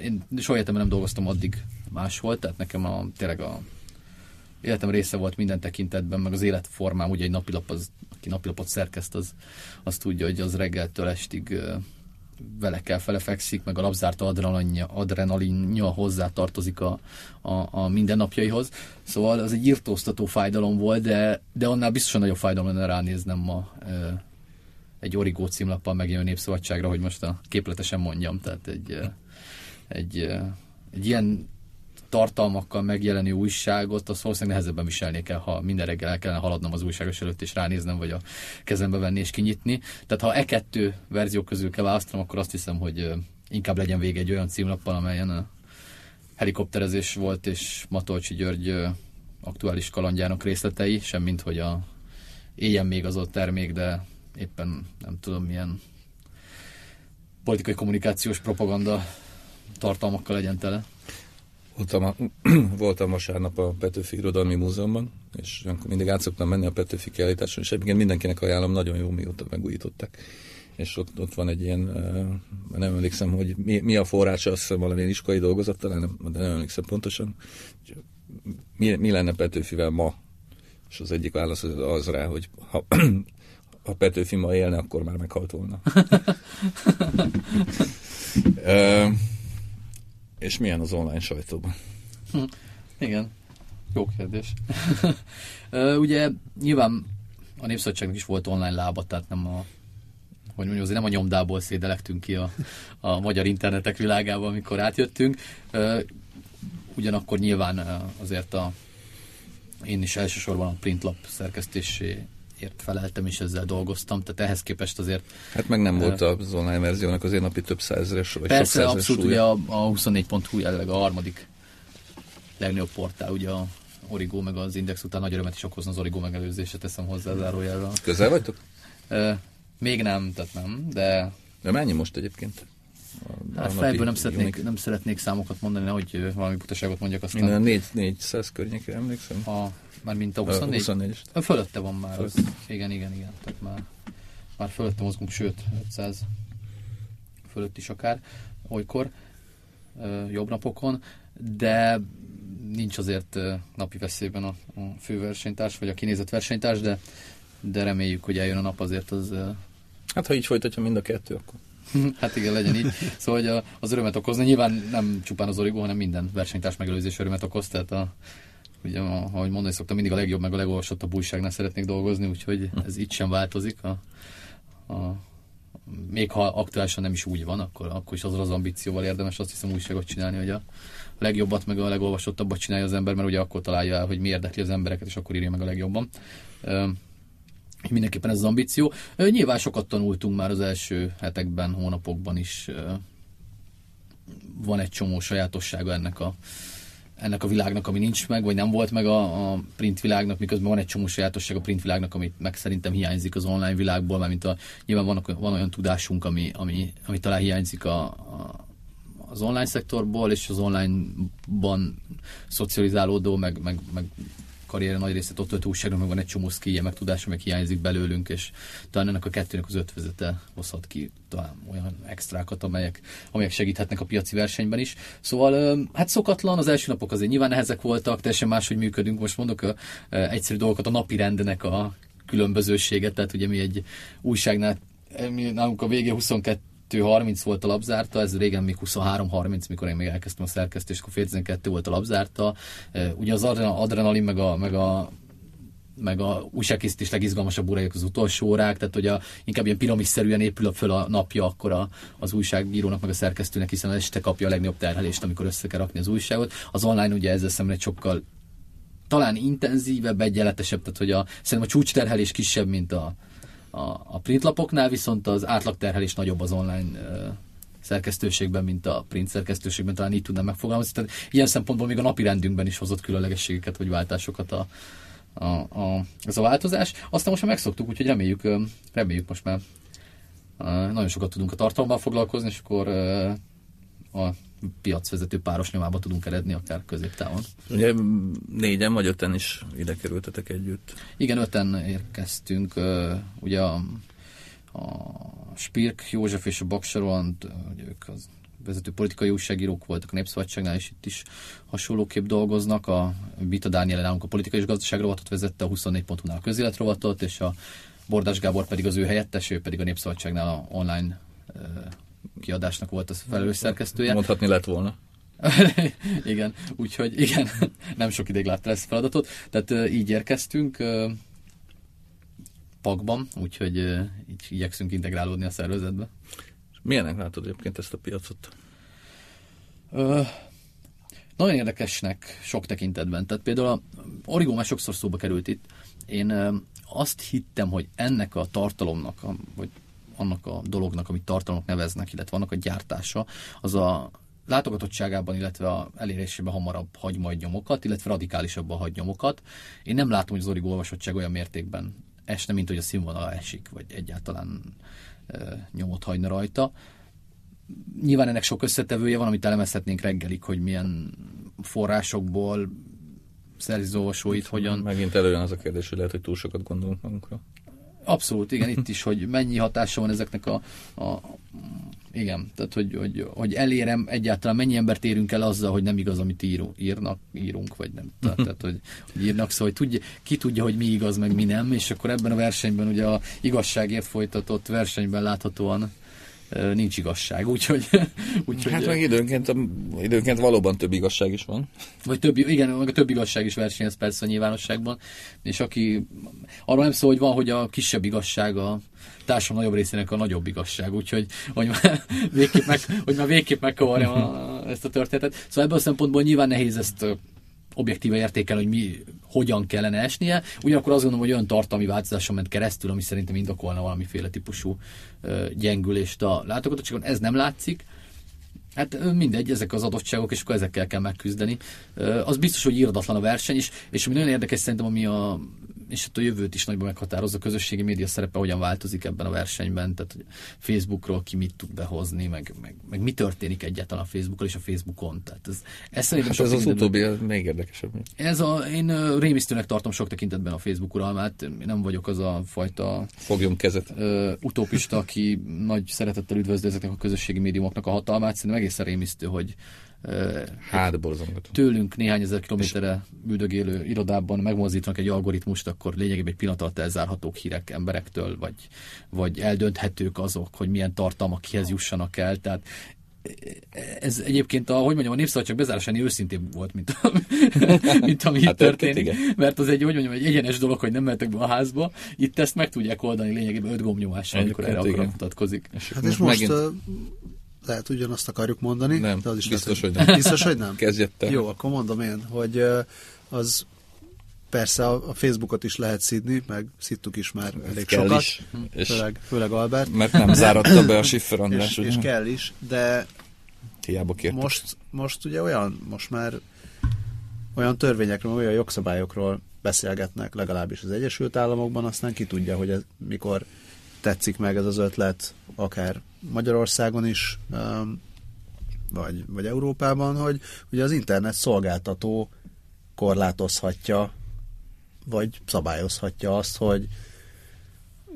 Én soha életemben nem dolgoztam addig máshol, tehát nekem a, tényleg a életem része volt minden tekintetben, meg az életformám, ugye egy napilap, az, aki napilapot szerkeszt, az, az tudja, hogy az reggeltől estig vele kell felefekszik, meg a labzárta adrenalinja, adrenalinja hozzá tartozik a, a, a mindennapjaihoz. Szóval az egy írtóztató fájdalom volt, de, de annál biztosan nagyobb fájdalom lenne ránéznem ma e, egy origó címlappal megjelenő népszabadságra, hogy most a képletesen mondjam. Tehát egy, egy, egy ilyen tartalmakkal megjelenő újságot, azt valószínűleg nehezebben viselnék el, ha minden reggel el kellene haladnom az újságos előtt és ránéznem, vagy a kezembe venni és kinyitni. Tehát ha e kettő verzió közül kell választanom, akkor azt hiszem, hogy inkább legyen vége egy olyan címlappal, amelyen a helikopterezés volt, és Matolcsi György aktuális kalandjának részletei, semmint, hogy a éljen még az ott termék, de éppen nem tudom milyen politikai kommunikációs propaganda tartalmakkal legyen tele.
Voltam, a, voltam vasárnap a Petőfi Irodalmi Múzeumban, és akkor mindig át szoktam menni a Petőfi kiállításon, és egyébként mindenkinek ajánlom, nagyon jó, mióta megújították. És ott, ott van egy ilyen, nem emlékszem, hogy mi, mi a forrása, azt hiszem valamilyen iskolai dolgozat, talán nem, de nem emlékszem pontosan. Mi, mi lenne Petőfivel ma? És az egyik válasz az, az rá, hogy ha, ha Petőfi ma élne, akkor már meghalt volna. És milyen az online sajtóban?
Hm, igen, jó kérdés. Ugye nyilván a Népszabadságnak is volt online lába, tehát nem a hogy mondjam, azért nem a nyomdából szédelektünk ki a, a magyar internetek világába, amikor átjöttünk. Ugyanakkor nyilván azért a, én is elsősorban a printlap szerkesztésé ért feleltem, és ezzel dolgoztam, tehát ehhez képest azért...
Hát meg nem volt az online verziónak azért napi több százeres, vagy
Persze, sok abszolút, súlya. ugye a, a 24.hu jelenleg a harmadik legnagyobb portál, ugye a Origo meg az Index után nagy örömet is okozna az Origo megelőzése, teszem hozzá zárójelvel.
Közel vagytok?
E, még nem, tehát nem, de...
De mennyi most egyébként? a
Hát
napi
fejből nem szeretnék,
unik.
nem szeretnék számokat mondani, hogy valami butaságot mondjak, aztán
Minden 4, 400 környékére emlékszem.
a, már mint a
Ö,
24?
24 is.
Ö, Fölötte van már. Az.
Fölött.
Igen, igen, igen. Tehát már, már fölötte mozgunk, sőt, 500 fölött is akár, olykor, jobb napokon, de nincs azért napi veszélyben a, a főversenytárs, vagy a kinézett versenytárs, de, de reméljük, hogy eljön a nap azért az
Hát ha így folytatja mind a kettő, akkor
Hát igen, legyen így. Szóval hogy a- az örömet okozni. Nyilván nem csupán az origó, hanem minden versenytárs megelőzés örömet okoz. Tehát a, ugye, ahogy mondani szoktam, mindig a legjobb, meg a legolvasottabb újságnál szeretnék dolgozni, úgyhogy ez itt sem változik. A, a, még ha aktuálisan nem is úgy van, akkor, akkor is azzal az ambícióval érdemes azt hiszem újságot csinálni, hogy a legjobbat, meg a legolvasottabbat csinálja az ember, mert ugye akkor találja el, hogy mi érdekli az embereket, és akkor írja meg a legjobban. Mindenképpen ez az ambíció. Nyilván sokat tanultunk már az első hetekben, hónapokban is. Van egy csomó sajátossága ennek a, ennek a világnak, ami nincs meg, vagy nem volt meg a, a print világnak, miközben van egy csomó sajátosság a print világnak, amit meg szerintem hiányzik az online világból, mert mint a, nyilván van, van olyan tudásunk, ami, ami, ami talán hiányzik a, a, az online szektorból, és az online-ban szocializálódó, meg, meg, meg karrier nagy részét ott töltő újságnak, meg van egy csomó szkije, meg tudása, meg hiányzik belőlünk, és talán ennek a kettőnek az ötvözete hozhat ki talán olyan extrákat, amelyek, amelyek segíthetnek a piaci versenyben is. Szóval hát szokatlan, az első napok azért nyilván nehezek voltak, teljesen máshogy működünk. Most mondok ö, ö, egyszerű dolgokat, a napi rendnek a különbözőséget, tehát ugye mi egy újságnál, mi nálunk a vége 22 30 volt a lapzárta, ez régen még 23-30, mikor én még elkezdtem a szerkesztést, akkor fél 12 volt a lapzárta. Eh, Ugye az adrenalin, meg a, meg a meg a újságkészítés legizgalmasabb órájuk az utolsó órák, tehát hogy a, inkább ilyen piramisszerűen épül föl a napja akkor a, az újságírónak, meg a szerkesztőnek, hiszen este kapja a legnagyobb terhelést, amikor össze kell rakni az újságot. Az online ugye ezzel szemben egy sokkal talán intenzívebb, egyenletesebb, tehát hogy a, szerintem a csúcsterhelés kisebb, mint a, a, a printlapoknál, viszont az átlagterhelés nagyobb az online szerkesztőségben, mint a print szerkesztőségben, talán így tudnám megfogalmazni. Tehát ilyen szempontból még a napi rendünkben is hozott különlegességeket vagy váltásokat a, a, a, ez a változás. Aztán most már megszoktuk, úgyhogy reméljük, reméljük most már nagyon sokat tudunk a tartalommal foglalkozni, és akkor a piacvezető páros nyomába tudunk eredni, akár középtávon.
Ugye négyen vagy öten is ide kerültetek együtt.
Igen, öten érkeztünk, ugye a, a Spirk József és a Baksa Roland, ugye ők az vezető politikai újságírók voltak a Népszabadságnál, és itt is hasonlóképp dolgoznak. A Vita Dániel nálunk a politikai és gazdaság rovatot vezette, a 24.hu-nál a közélet rovatot, és a Bordás Gábor pedig az ő helyettes, ő pedig a Népszabadságnál a online kiadásnak volt az felelős szerkesztője.
Mondhatni lett volna.
igen, úgyhogy igen, nem sok ideig látta ezt a feladatot. Tehát így érkeztünk pakban, úgyhogy így igyekszünk integrálódni a szervezetbe.
Milyenek látod egyébként ezt a piacot?
Ö, nagyon érdekesnek sok tekintetben. Tehát például a Origo már sokszor szóba került itt. Én azt hittem, hogy ennek a tartalomnak, vagy annak a dolognak, amit tartalomnak neveznek, illetve annak a gyártása, az a látogatottságában, illetve a elérésében hamarabb hagy majd nyomokat, illetve radikálisabban hagy nyomokat. Én nem látom, hogy az Origo olvasottság olyan mértékben esne, mint hogy a színvonala esik, vagy egyáltalán ö, nyomot hagyna rajta. Nyilván ennek sok összetevője van, amit elemezhetnénk reggelig, hogy milyen forrásokból szerzi az olvasóit, hogyan...
Megint előjön az a kérdés, hogy lehet, hogy túl sokat gondolunk magunkra.
Abszolút, igen, itt is, hogy mennyi hatása van ezeknek a, a igen, tehát hogy, hogy, hogy elérem egyáltalán mennyi embert érünk el azzal, hogy nem igaz, amit írunk, írnak, írunk, vagy nem. Tehát, tehát hogy, hogy írnak, szóval hogy tudja, ki tudja, hogy mi igaz, meg mi nem, és akkor ebben a versenyben ugye a igazságért folytatott versenyben láthatóan nincs igazság, úgyhogy... úgyhogy
Hát meg időnként, időnként valóban több igazság is van.
vagy több, igen, meg a több igazság is versenyez persze a nyilvánosságban, és aki arról nem szól, hogy van, hogy a kisebb igazság a társadalom nagyobb részének a nagyobb igazság, úgyhogy hogy már végképp, meg, hogy már végképp megkavarjam a, ezt a történetet. Szóval ebből a szempontból nyilván nehéz ezt objektíve értékelni, hogy mi hogyan kellene esnie. Ugyanakkor azt gondolom, hogy olyan tartalmi változáson ment keresztül, ami szerintem indokolna valamiféle típusú gyengülést a látogatottságon. Ez nem látszik. Hát mindegy, ezek az adottságok, és akkor ezekkel kell megküzdeni. Az biztos, hogy írdatlan a verseny is, és ami nagyon érdekes szerintem, ami a és ott a jövőt is nagyban meghatározza a közösségi média szerepe, hogyan változik ebben a versenyben, tehát hogy Facebookról ki mit tud behozni, meg, meg, meg mi történik egyáltalán a Facebookon és a Facebookon. Tehát ez, ez szerintem
Hát ez az utóbbi még érdekesebb.
Ez a, én rémisztőnek tartom sok tekintetben a Facebook uralmát, én nem vagyok az a fajta
Fogjunk kezet.
ö, utopista, aki nagy szeretettel üdvözli ezeknek a közösségi médiumoknak a hatalmát. Szerintem egészen rémisztő, hogy
Hát borzongató.
tőlünk néhány ezer kilométerre üldögélő irodában megmozdítanak egy algoritmust, akkor lényegében egy pillanat alatt elzárhatók hírek emberektől, vagy, vagy eldönthetők azok, hogy milyen tartalmak kihez jussanak el. Tehát ez egyébként a, hogy mondjam, a népszabadság bezárásánál őszintén volt, mint, a, mint ami itt
Hát történt,
történik. Mert az egy, hogy mondjam, egy egyenes dolog, hogy nem mehetek be a házba. Itt ezt meg tudják oldani lényegében öt gombnyomással, amikor erre akarat mutatkozik.
Hát és most megint... lehet ugyanazt akarjuk mondani,
Nem,
de az is
biztos,
lehet,
hogy nem.
Biztos, hogy nem?
Kezdjed te.
Jó, akkor mondom én, hogy az persze a Facebookot is lehet szidni, meg szidtuk is már elég
Kell
sokat,
is. És
főleg, főleg Albert,
mert nem záratta be a Schiffer András,
és,
ugye?
és kell is, de
Hiába kértük.
most, most ugye olyan, most már olyan törvényekről, olyan jogszabályokról beszélgetnek, legalábbis az Egyesült Államokban, aztán ki tudja, hogy ez, mikor tetszik meg ez az ötlet, akár Magyarországon is, um, vagy, vagy Európában, hogy ugye az internet szolgáltató korlátozhatja, vagy szabályozhatja azt, hogy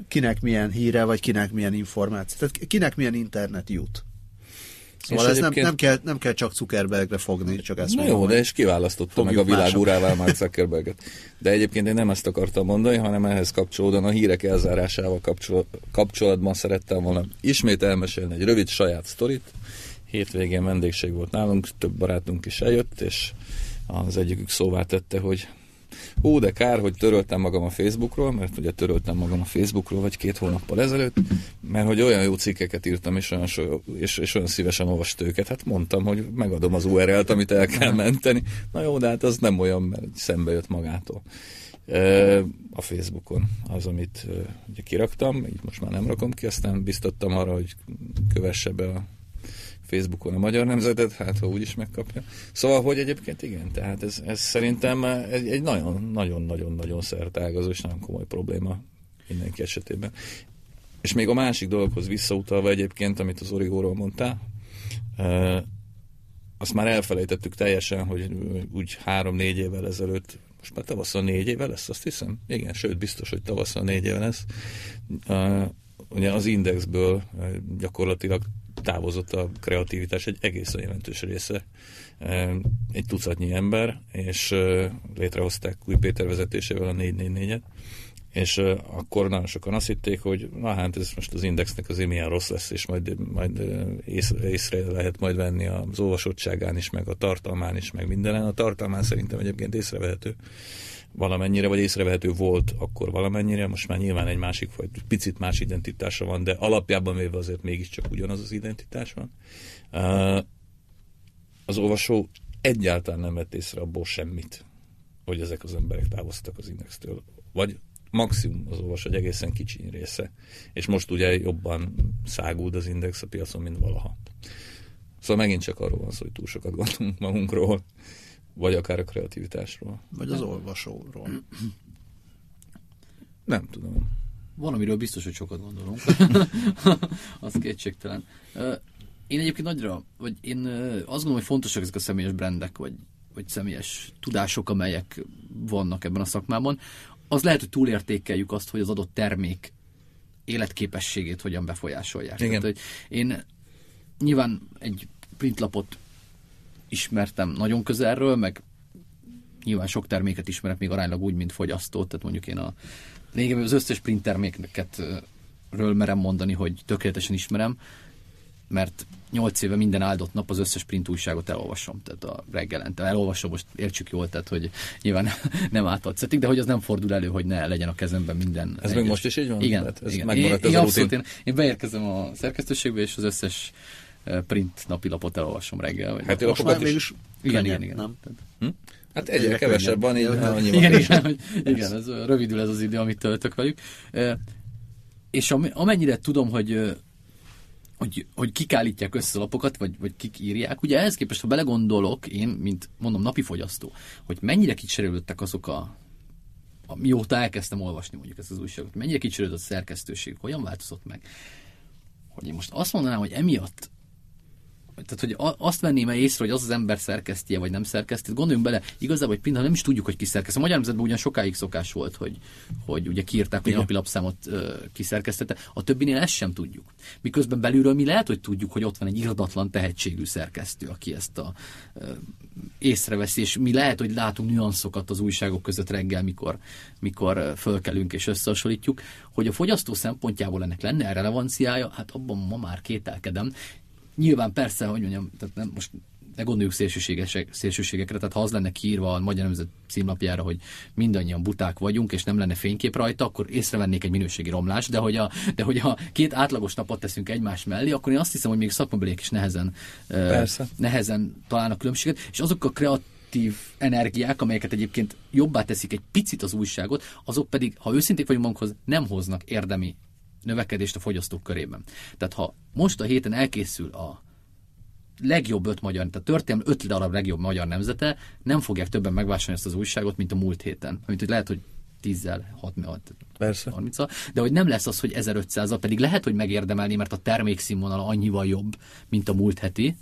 kinek milyen híre, vagy kinek milyen információ. Tehát kinek milyen internet jut. Szóval
És
ez nem,
egyébként-
nem, kell, nem kell csak Zuckerbergre fogni, csak ezt
Na
mondom,
jó, de és kiválasztotta meg a világ urává Mark Zuckerberget. De egyébként én nem ezt akartam mondani, hanem ehhez kapcsolódóan a hírek elzárásával kapcsol- kapcsolatban szerettem volna ismét elmesélni egy rövid saját sztorit. Hétvégén vendégség volt nálunk, több barátunk is eljött, és az egyikük szóvá tette, hogy Ó, de kár, hogy töröltem magam a Facebookról, mert ugye töröltem magam a Facebookról vagy két hónappal ezelőtt, mert hogy olyan jó cikkeket írtam, és olyan, so, és, és olyan szívesen olvast őket. Hát mondtam, hogy megadom az URL-t, amit el kell menteni. Na jó, de hát az nem olyan, mert szembe jött magától. A Facebookon az, amit ugye kiraktam, így most már nem rakom ki, aztán biztattam arra, hogy kövesse be a Facebookon a magyar nemzetet, hát ha úgy is megkapja. Szóval, hogy egyébként igen, tehát ez, ez szerintem egy, nagyon, nagyon, nagyon, nagyon szertágazó és nagyon komoly probléma mindenki esetében. És még a másik dologhoz visszautalva egyébként, amit az Origóról mondtál, azt már elfelejtettük teljesen, hogy úgy három-négy évvel ezelőtt, most már tavasszal négy éve lesz, azt hiszem? Igen, sőt, biztos, hogy tavasszal négy éve lesz. Ugye az Indexből gyakorlatilag távozott a kreativitás egy egészen jelentős része. Egy tucatnyi ember, és eh, létrehozták Új Péter vezetésével a 444-et, és akkor nagyon sokan azt hitték, hogy na hát ez most az indexnek azért milyen rossz lesz, és majd, majd ész, észre lehet majd venni az olvasottságán is, meg a tartalmán is, meg mindenen. A tartalmán szerintem egyébként észrevehető valamennyire, vagy észrevehető volt akkor valamennyire, most már nyilván egy másik, vagy picit más identitása van, de alapjában véve azért mégiscsak ugyanaz az identitás van. Az olvasó egyáltalán nem vett észre abból semmit, hogy ezek az emberek távoztak az indextől. Vagy maximum az olvasó egy egészen kicsi része. És most ugye jobban száguld az index a piacon, mint valaha. Szóval megint csak arról van szó, hogy túl sokat gondolunk magunkról, vagy akár a kreativitásról.
Vagy az olvasóról.
Nem tudom.
Valamiről biztos, hogy sokat gondolunk. az kétségtelen. Én egyébként nagyra, vagy én azt gondolom, hogy fontosak ezek a személyes brandek, vagy, vagy személyes tudások, amelyek vannak ebben a szakmában. Az lehet, hogy túlértékeljük azt, hogy az adott termék életképességét hogyan befolyásolják.
Igen.
Tehát, hogy én nyilván egy printlapot ismertem nagyon közelről, meg nyilván sok terméket ismerek még aránylag úgy, mint fogyasztó, tehát mondjuk én a lényegében az összes print termékeket ö, ről merem mondani, hogy tökéletesen ismerem, mert nyolc éve minden áldott nap az összes print újságot elolvasom, tehát a reggelente elolvasom, most értsük jól, tehát hogy nyilván nem átadszertik, de hogy az nem fordul elő, hogy ne legyen a kezemben minden.
Ez még most is így van?
Igen,
Tehát ez
igen. én, én abszolút, én, én beérkezem a szerkesztőségbe, és az összes print napilapot elolvasom reggel. Vagy
Hát.
Most már
is.
mégis
Igen, igen, igen.
Nem?
Tehát-
Hát egyre kevesebb van, így annyi
igen, igen, hogy, igen, ez rövidül ez az idő, amit töltök velük. És am- amennyire tudom, hogy hogy, hogy kik állítják össze a lapokat, vagy, vagy kik írják. Ugye ehhez képest, ha belegondolok, én, mint mondom, napi fogyasztó, hogy mennyire kicserélődtek azok a mióta elkezdtem olvasni mondjuk ezt az újságot, mennyire kicsörődött a szerkesztőség, hogyan változott meg, hogy én most azt mondanám, hogy emiatt tehát, hogy azt venném észre, hogy az az ember szerkesztje, vagy nem szerkeszti, gondoljunk bele, igazából egy pillanat nem is tudjuk, hogy ki szerkeszt. A magyar nemzetben ugyan sokáig szokás volt, hogy, hogy ugye kiírták, hogy a napilapszámot uh, kiszerkesztette, a többinél ezt sem tudjuk. Miközben belülről mi lehet, hogy tudjuk, hogy ott van egy irdatlan tehetségű szerkesztő, aki ezt a uh, észreveszi, és mi lehet, hogy látunk nüanszokat az újságok között reggel, mikor, mikor fölkelünk és összehasonlítjuk, hogy a fogyasztó szempontjából ennek lenne relevanciája, hát abban ma már kételkedem, Nyilván persze, hogy mondjam, tehát nem, most ne gondoljuk szélsőségekre, tehát ha az lenne kiírva a Magyar Nemzet címlapjára, hogy mindannyian buták vagyunk, és nem lenne fénykép rajta, akkor észrevennék egy minőségi romlás, de hogy a, de hogy a két átlagos napot teszünk egymás mellé, akkor én azt hiszem, hogy még szakmabeliek is nehezen, Persze. nehezen találnak különbséget, és azok a kreatív energiák, amelyeket egyébként jobbá teszik egy picit az újságot, azok pedig, ha őszinték vagyunk magunkhoz, nem hoznak érdemi növekedést a fogyasztók körében. Tehát ha most a héten elkészül a legjobb öt magyar, tehát történelmi öt darab legjobb magyar nemzete, nem fogják többen megvásárolni ezt az újságot, mint a múlt héten. Amit hogy lehet, hogy 10-zel, 6
Persze.
30 de hogy nem lesz az, hogy 1500 pedig lehet, hogy megérdemelni, mert a termékszínvonala annyival jobb, mint a múlt heti,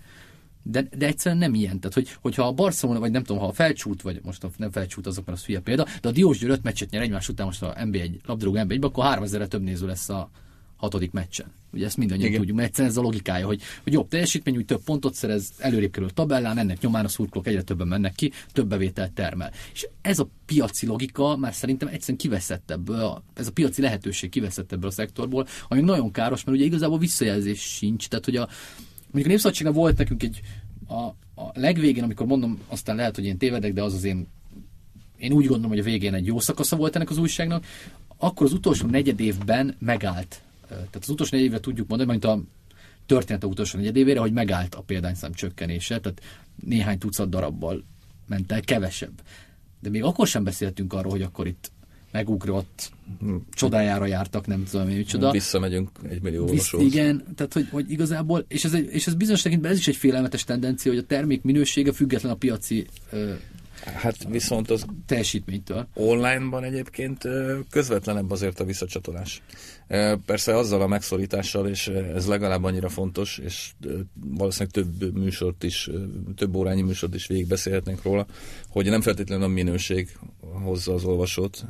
de, de egyszerűen nem ilyen. Tehát, hogy, hogyha a Barcelona, vagy nem tudom, ha a felcsút, vagy most a, nem felcsút azok, mert az hülye példa, de a Diós Győr öt meccset nyer egymás után most a NB1, labdarúgó NB1, akkor 3000 több néző lesz a hatodik meccsen. Ugye ezt mindannyian Igen. tudjuk, mert egyszerűen ez a logikája, hogy, hogy jobb teljesítmény, úgy több pontot szerez, előrébb kerül a tabellán, ennek nyomán a szurkolók egyre többen mennek ki, több bevételt termel. És ez a piaci logika már szerintem egyszerűen kiveszett ebből, a, ez a piaci lehetőség kiveszett ebből a szektorból, ami nagyon káros, mert ugye igazából visszajelzés sincs. Tehát, hogy a, mondjuk a Népszabadságnál volt nekünk egy a, a legvégén, amikor mondom, aztán lehet, hogy én tévedek, de az az én én úgy gondolom, hogy a végén egy jó szakasza volt ennek az újságnak, akkor az utolsó negyed évben megállt. Tehát az utolsó negyed évre tudjuk mondani, mint a történet a utolsó negyed évére, hogy megállt a példányszám csökkenése, tehát néhány tucat darabbal ment el, kevesebb. De még akkor sem beszéltünk arról, hogy akkor itt megugrott, csodájára jártak, nem tudom én micsoda.
Visszamegyünk egy millió Visz,
Igen, tehát hogy, hogy igazából, és ez, egy, és ez bizonyos tekintben ez is egy félelmetes tendencia, hogy a termék minősége független a piaci
Hát viszont az
teljesítménytől.
Online-ban egyébként közvetlenebb azért a visszacsatolás. Persze azzal a megszorítással, és ez legalább annyira fontos, és valószínűleg több műsort is, több órányi műsort is végigbeszélhetnénk róla, hogy nem feltétlenül a minőség hozza az olvasót,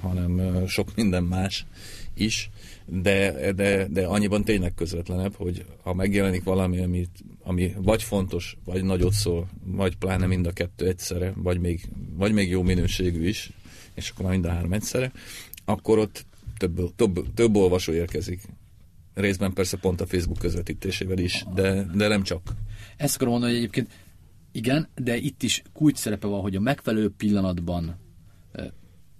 hanem sok minden más is, de, de, de annyiban tényleg közvetlenebb, hogy ha megjelenik valami, amit, ami vagy fontos, vagy nagyot szól, vagy pláne mind a kettő egyszerre, vagy még, vagy még jó minőségű is, és akkor már mind a három egyszerre, akkor ott több, több, több olvasó érkezik. Részben persze pont a Facebook közvetítésével is, de, de nem csak.
Ezt akarom mondani, hogy egyébként igen, de itt is kulcs szerepe van, hogy a megfelelő pillanatban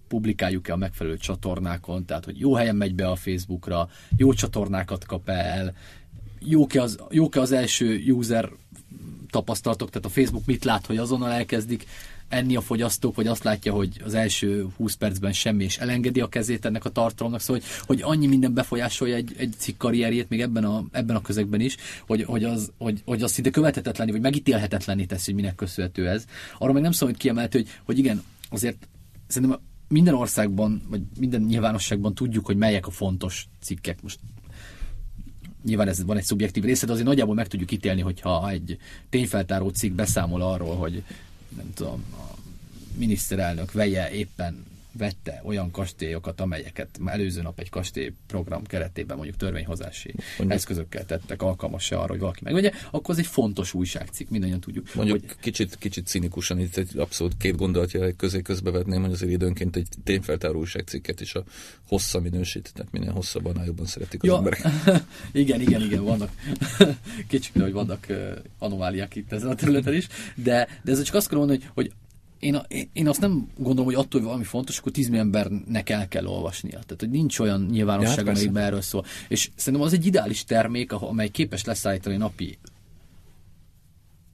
publikáljuk-e a megfelelő csatornákon, tehát hogy jó helyen megy be a Facebookra, jó csatornákat kap el, jók-e az, jók az első user tapasztalatok, tehát a Facebook mit lát, hogy azonnal elkezdik enni a fogyasztók, vagy azt látja, hogy az első 20 percben semmi, és elengedi a kezét ennek a tartalomnak, szóval hogy, hogy annyi minden befolyásolja egy, egy cikk karrierjét, még ebben a, ebben a közegben is, hogy, hogy, az, hogy, hogy az szinte követhetetlenni, vagy megítélhetetlenni teszi, hogy minek köszönhető ez. Arra meg nem szól, hogy kiemelhető, hogy, hogy igen, azért szerintem minden országban, vagy minden nyilvánosságban tudjuk, hogy melyek a fontos cikkek. Most nyilván ez van egy szubjektív része, de azért nagyjából meg tudjuk ítélni, hogyha egy tényfeltáró cikk beszámol arról, hogy nem tudom, a miniszterelnök veje éppen vette olyan kastélyokat, amelyeket előző nap egy kastélyprogram keretében mondjuk törvényhozási mondjuk, eszközökkel tettek alkalmas arra, hogy valaki megvegye, akkor az egy fontos újságcikk, mindannyian tudjuk.
Mondjuk hogy... kicsit, kicsit cinikusan itt egy abszolút két gondolatja közé közbevetném, hogy azért időnként egy tényfeltáró újságcikket is a hossza minősít, tehát minél hosszabban, annál jobban szeretik az ja, emberek.
igen, igen, igen, vannak kicsit, hogy vannak anomáliák itt ezen a területen is, de, de ez csak azt kell mondani, hogy, hogy én, én azt nem gondolom, hogy attól, hogy valami fontos, akkor tíz embernek el kell olvasnia. Tehát, hogy nincs olyan nyilvánosság, hát amelyikben erről szól. És szerintem az egy ideális termék, amely képes leszállítani napi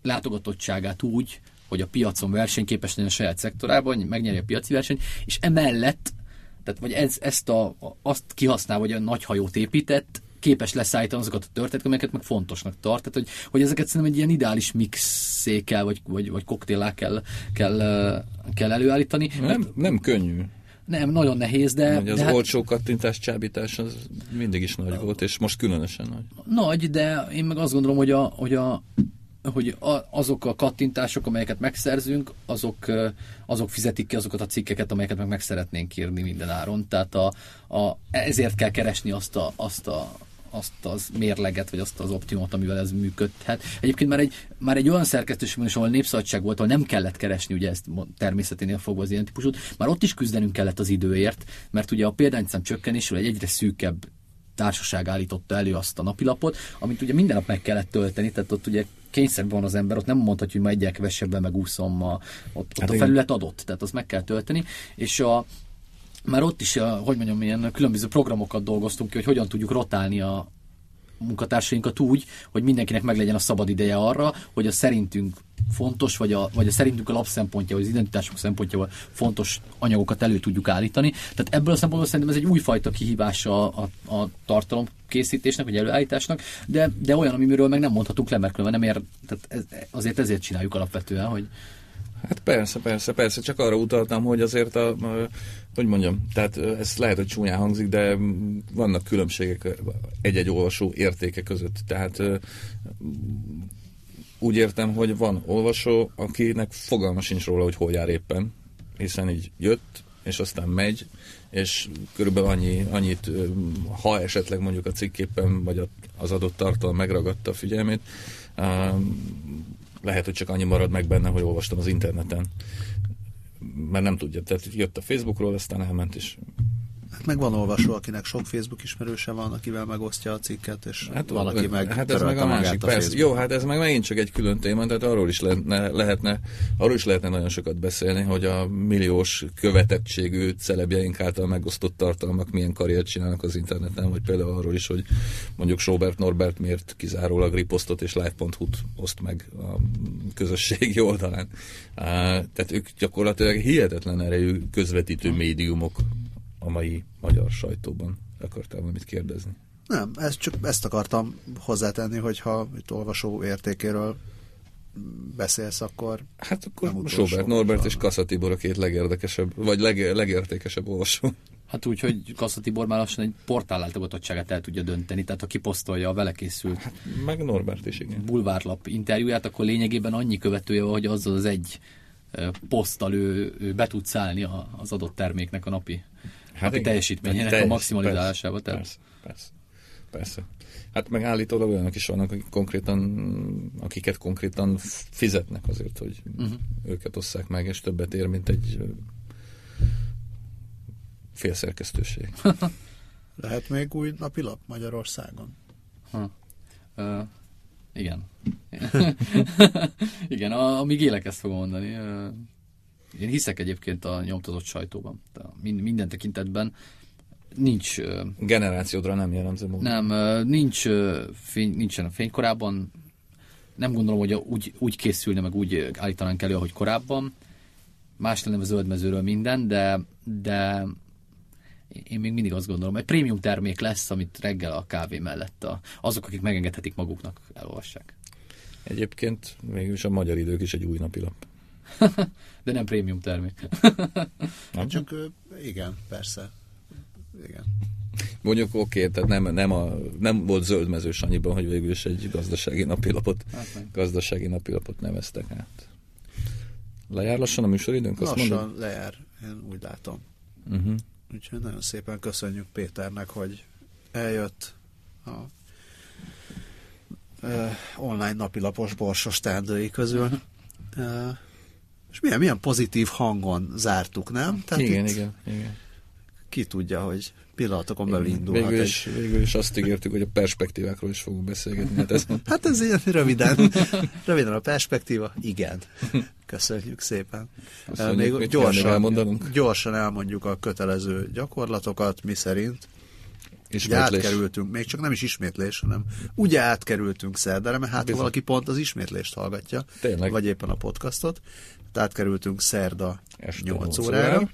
látogatottságát úgy, hogy a piacon versenyképes legyen a saját szektorában, megnyeri a piaci versenyt, és emellett, tehát vagy ez, ezt a, azt kihasználva, hogy a nagy hajót épített, képes leszállítani azokat a történeteket, amelyeket meg fontosnak tart. Tehát, hogy, hogy ezeket szerintem egy ilyen ideális mixé kell, vagy, vagy, vagy koktélá kell, kell, kell előállítani.
Nem, nem könnyű.
Nem, nagyon nehéz, de...
Ugye az
de
hát... olcsó kattintás csábítás az mindig is nagy volt, és most különösen nagy.
Nagy, de én meg azt gondolom, hogy, a, hogy, a, hogy a, azok a kattintások, amelyeket megszerzünk, azok, azok fizetik ki azokat a cikkeket, amelyeket meg meg szeretnénk írni minden áron. Tehát a, a, ezért kell keresni azt a, azt a azt az mérleget, vagy azt az optimumot, amivel ez működhet. Egyébként már egy, már egy olyan szerkesztőségben is, ahol népszabadság volt, ahol nem kellett keresni ugye ezt természeténél fogva az ilyen típusút, már ott is küzdenünk kellett az időért, mert ugye a példányszám csökkenésről egy egyre szűkebb társaság állította elő azt a napilapot, amit ugye minden nap meg kellett tölteni, tehát ott ugye kényszerben van az ember, ott nem mondhatja, hogy ma egyel kevesebben megúszom, ma, ott, ott hát a felület adott, tehát azt meg kell tölteni, és a, már ott is, a, hogy mondjam, ilyen különböző programokat dolgoztunk ki, hogy hogyan tudjuk rotálni a munkatársainkat úgy, hogy mindenkinek meglegyen a szabad ideje arra, hogy a szerintünk fontos, vagy a, vagy a szerintünk a lapszempontja, vagy az identitásunk szempontjából fontos anyagokat elő tudjuk állítani. Tehát ebből a szempontból szerintem ez egy újfajta kihívás a, a, a tartalom készítésnek, vagy előállításnak, de, de olyan, amiről meg nem mondhatunk le, mert nem ér, tehát ez, azért ezért csináljuk alapvetően, hogy,
Hát persze, persze, persze, csak arra utaltam, hogy azért a, hogy mondjam, tehát ez lehet, hogy csúnyán hangzik, de vannak különbségek egy-egy olvasó értéke között. Tehát úgy értem, hogy van olvasó, akinek fogalma sincs róla, hogy hol jár éppen, hiszen így jött, és aztán megy, és körülbelül annyi, annyit, ha esetleg mondjuk a cikképpen, vagy az adott tartalom megragadta a figyelmét, lehet, hogy csak annyi marad meg benne, hogy olvastam az interneten. Mert nem tudja. Tehát jött a Facebookról, aztán elment, és
meg van olvasó, akinek sok Facebook ismerőse van, akivel megosztja a cikket, és
hát,
van, aki meg
Hát ez meg a másik, a persze. Jó, hát ez meg megint csak egy külön téma, tehát arról is lehetne, lehetne, arról is lehetne nagyon sokat beszélni, hogy a milliós követettségű celebjeink által megosztott tartalmak milyen karriert csinálnak az interneten, vagy például arról is, hogy mondjuk Sobert Norbert miért kizárólag riposztot és live.hu-t oszt meg a közösségi oldalán. Tehát ők gyakorlatilag hihetetlen erejű közvetítő médiumok a mai magyar sajtóban. Akartál valamit kérdezni?
Nem, ezt csak ezt akartam hozzátenni, hogyha itt olvasó értékéről beszélsz, akkor...
Hát akkor Sobert Norbert és Kassa Tibor a két legérdekesebb, vagy leg, legértékesebb olvasó.
Hát úgy, hogy Kassa Tibor már lassan egy portál látogatottságát el tudja dönteni, tehát ha kiposztolja a vele készült
hát, meg Norbert is, igen.
bulvárlap interjúját, akkor lényegében annyi követője, hogy azzal az egy poszttal ő, ő be tud szállni az adott terméknek a napi hát teljesítményének hát teljes, a maximalizálásába.
Persze, persze, persze, persze. Hát meg állítólag olyanok is vannak, akik konkrétan, akiket konkrétan fizetnek azért, hogy uh-huh. őket osszák meg, és többet ér, mint egy félszerkesztőség.
Lehet még új napilap Magyarországon? Ha.
Uh, igen. igen, amíg élek ezt fogom mondani. Uh, én hiszek egyébként a nyomtatott sajtóban. Minden tekintetben nincs...
Generációdra nem jellemző
módon. Nem, nincs, fény, nincsen a fénykorában. Nem gondolom, hogy úgy, úgy készülne, meg úgy állítanánk elő, ahogy korábban. Más lenne a zöldmezőről minden, de, de én még mindig azt gondolom, hogy prémium termék lesz, amit reggel a kávé mellett a, azok, akik megengedhetik maguknak, elolvassák.
Egyébként is a magyar idők is egy új napilap.
De nem prémium termék.
nem? Csak igen, persze. Igen.
Mondjuk oké, okay, tehát nem, nem, a, nem volt zöldmezős annyiban, hogy végül is egy gazdasági napilapot, hát gazdasági napilapot neveztek át. Lejár lassan a műsoridőnk?
Azt lassan mondod? lejár, én úgy látom. Uh-huh. Úgyhogy nagyon szépen köszönjük Péternek, hogy eljött a uh, online napilapos borsos teendői közül. Uh, és milyen, milyen pozitív hangon zártuk, nem?
Tehát igen, igen, igen.
Ki tudja, hogy pillanatokon belül indulhat.
Végül is, egy... végül is azt ígértük, hogy a perspektívákról is fogunk beszélgetni. Hát ez,
hát ez ilyen röviden. Röviden a perspektíva, igen. Köszönjük szépen.
Köszönjük, Még gyorsan,
gyorsan elmondjuk a kötelező gyakorlatokat, mi szerint Ismétlés. átkerültünk, még csak nem is ismétlés, hanem úgy átkerültünk szerdára, mert hát Bizony. valaki pont az ismétlést hallgatja, Tényleg. vagy éppen a podcastot. Átkerültünk szerda Este 8 órára, órára,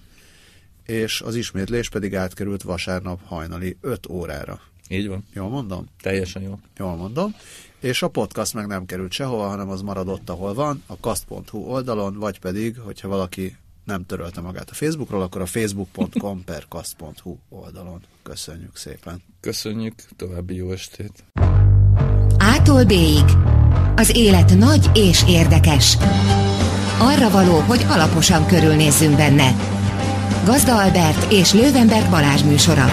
és az ismétlés pedig átkerült vasárnap hajnali 5 órára.
Így van.
Jól mondom?
Teljesen jó.
Jól mondom. És a podcast meg nem került sehova, hanem az maradott, ahol van, a kast.hu oldalon, vagy pedig, hogyha valaki nem törölte magát a Facebookról, akkor a facebook.com per kast.hu oldalon. Köszönjük szépen.
Köszönjük, további jó estét.
Ától B-ig. Az élet nagy és érdekes. Arra való, hogy alaposan körülnézzünk benne. Gazda Albert és Lővenberg Balázs műsora.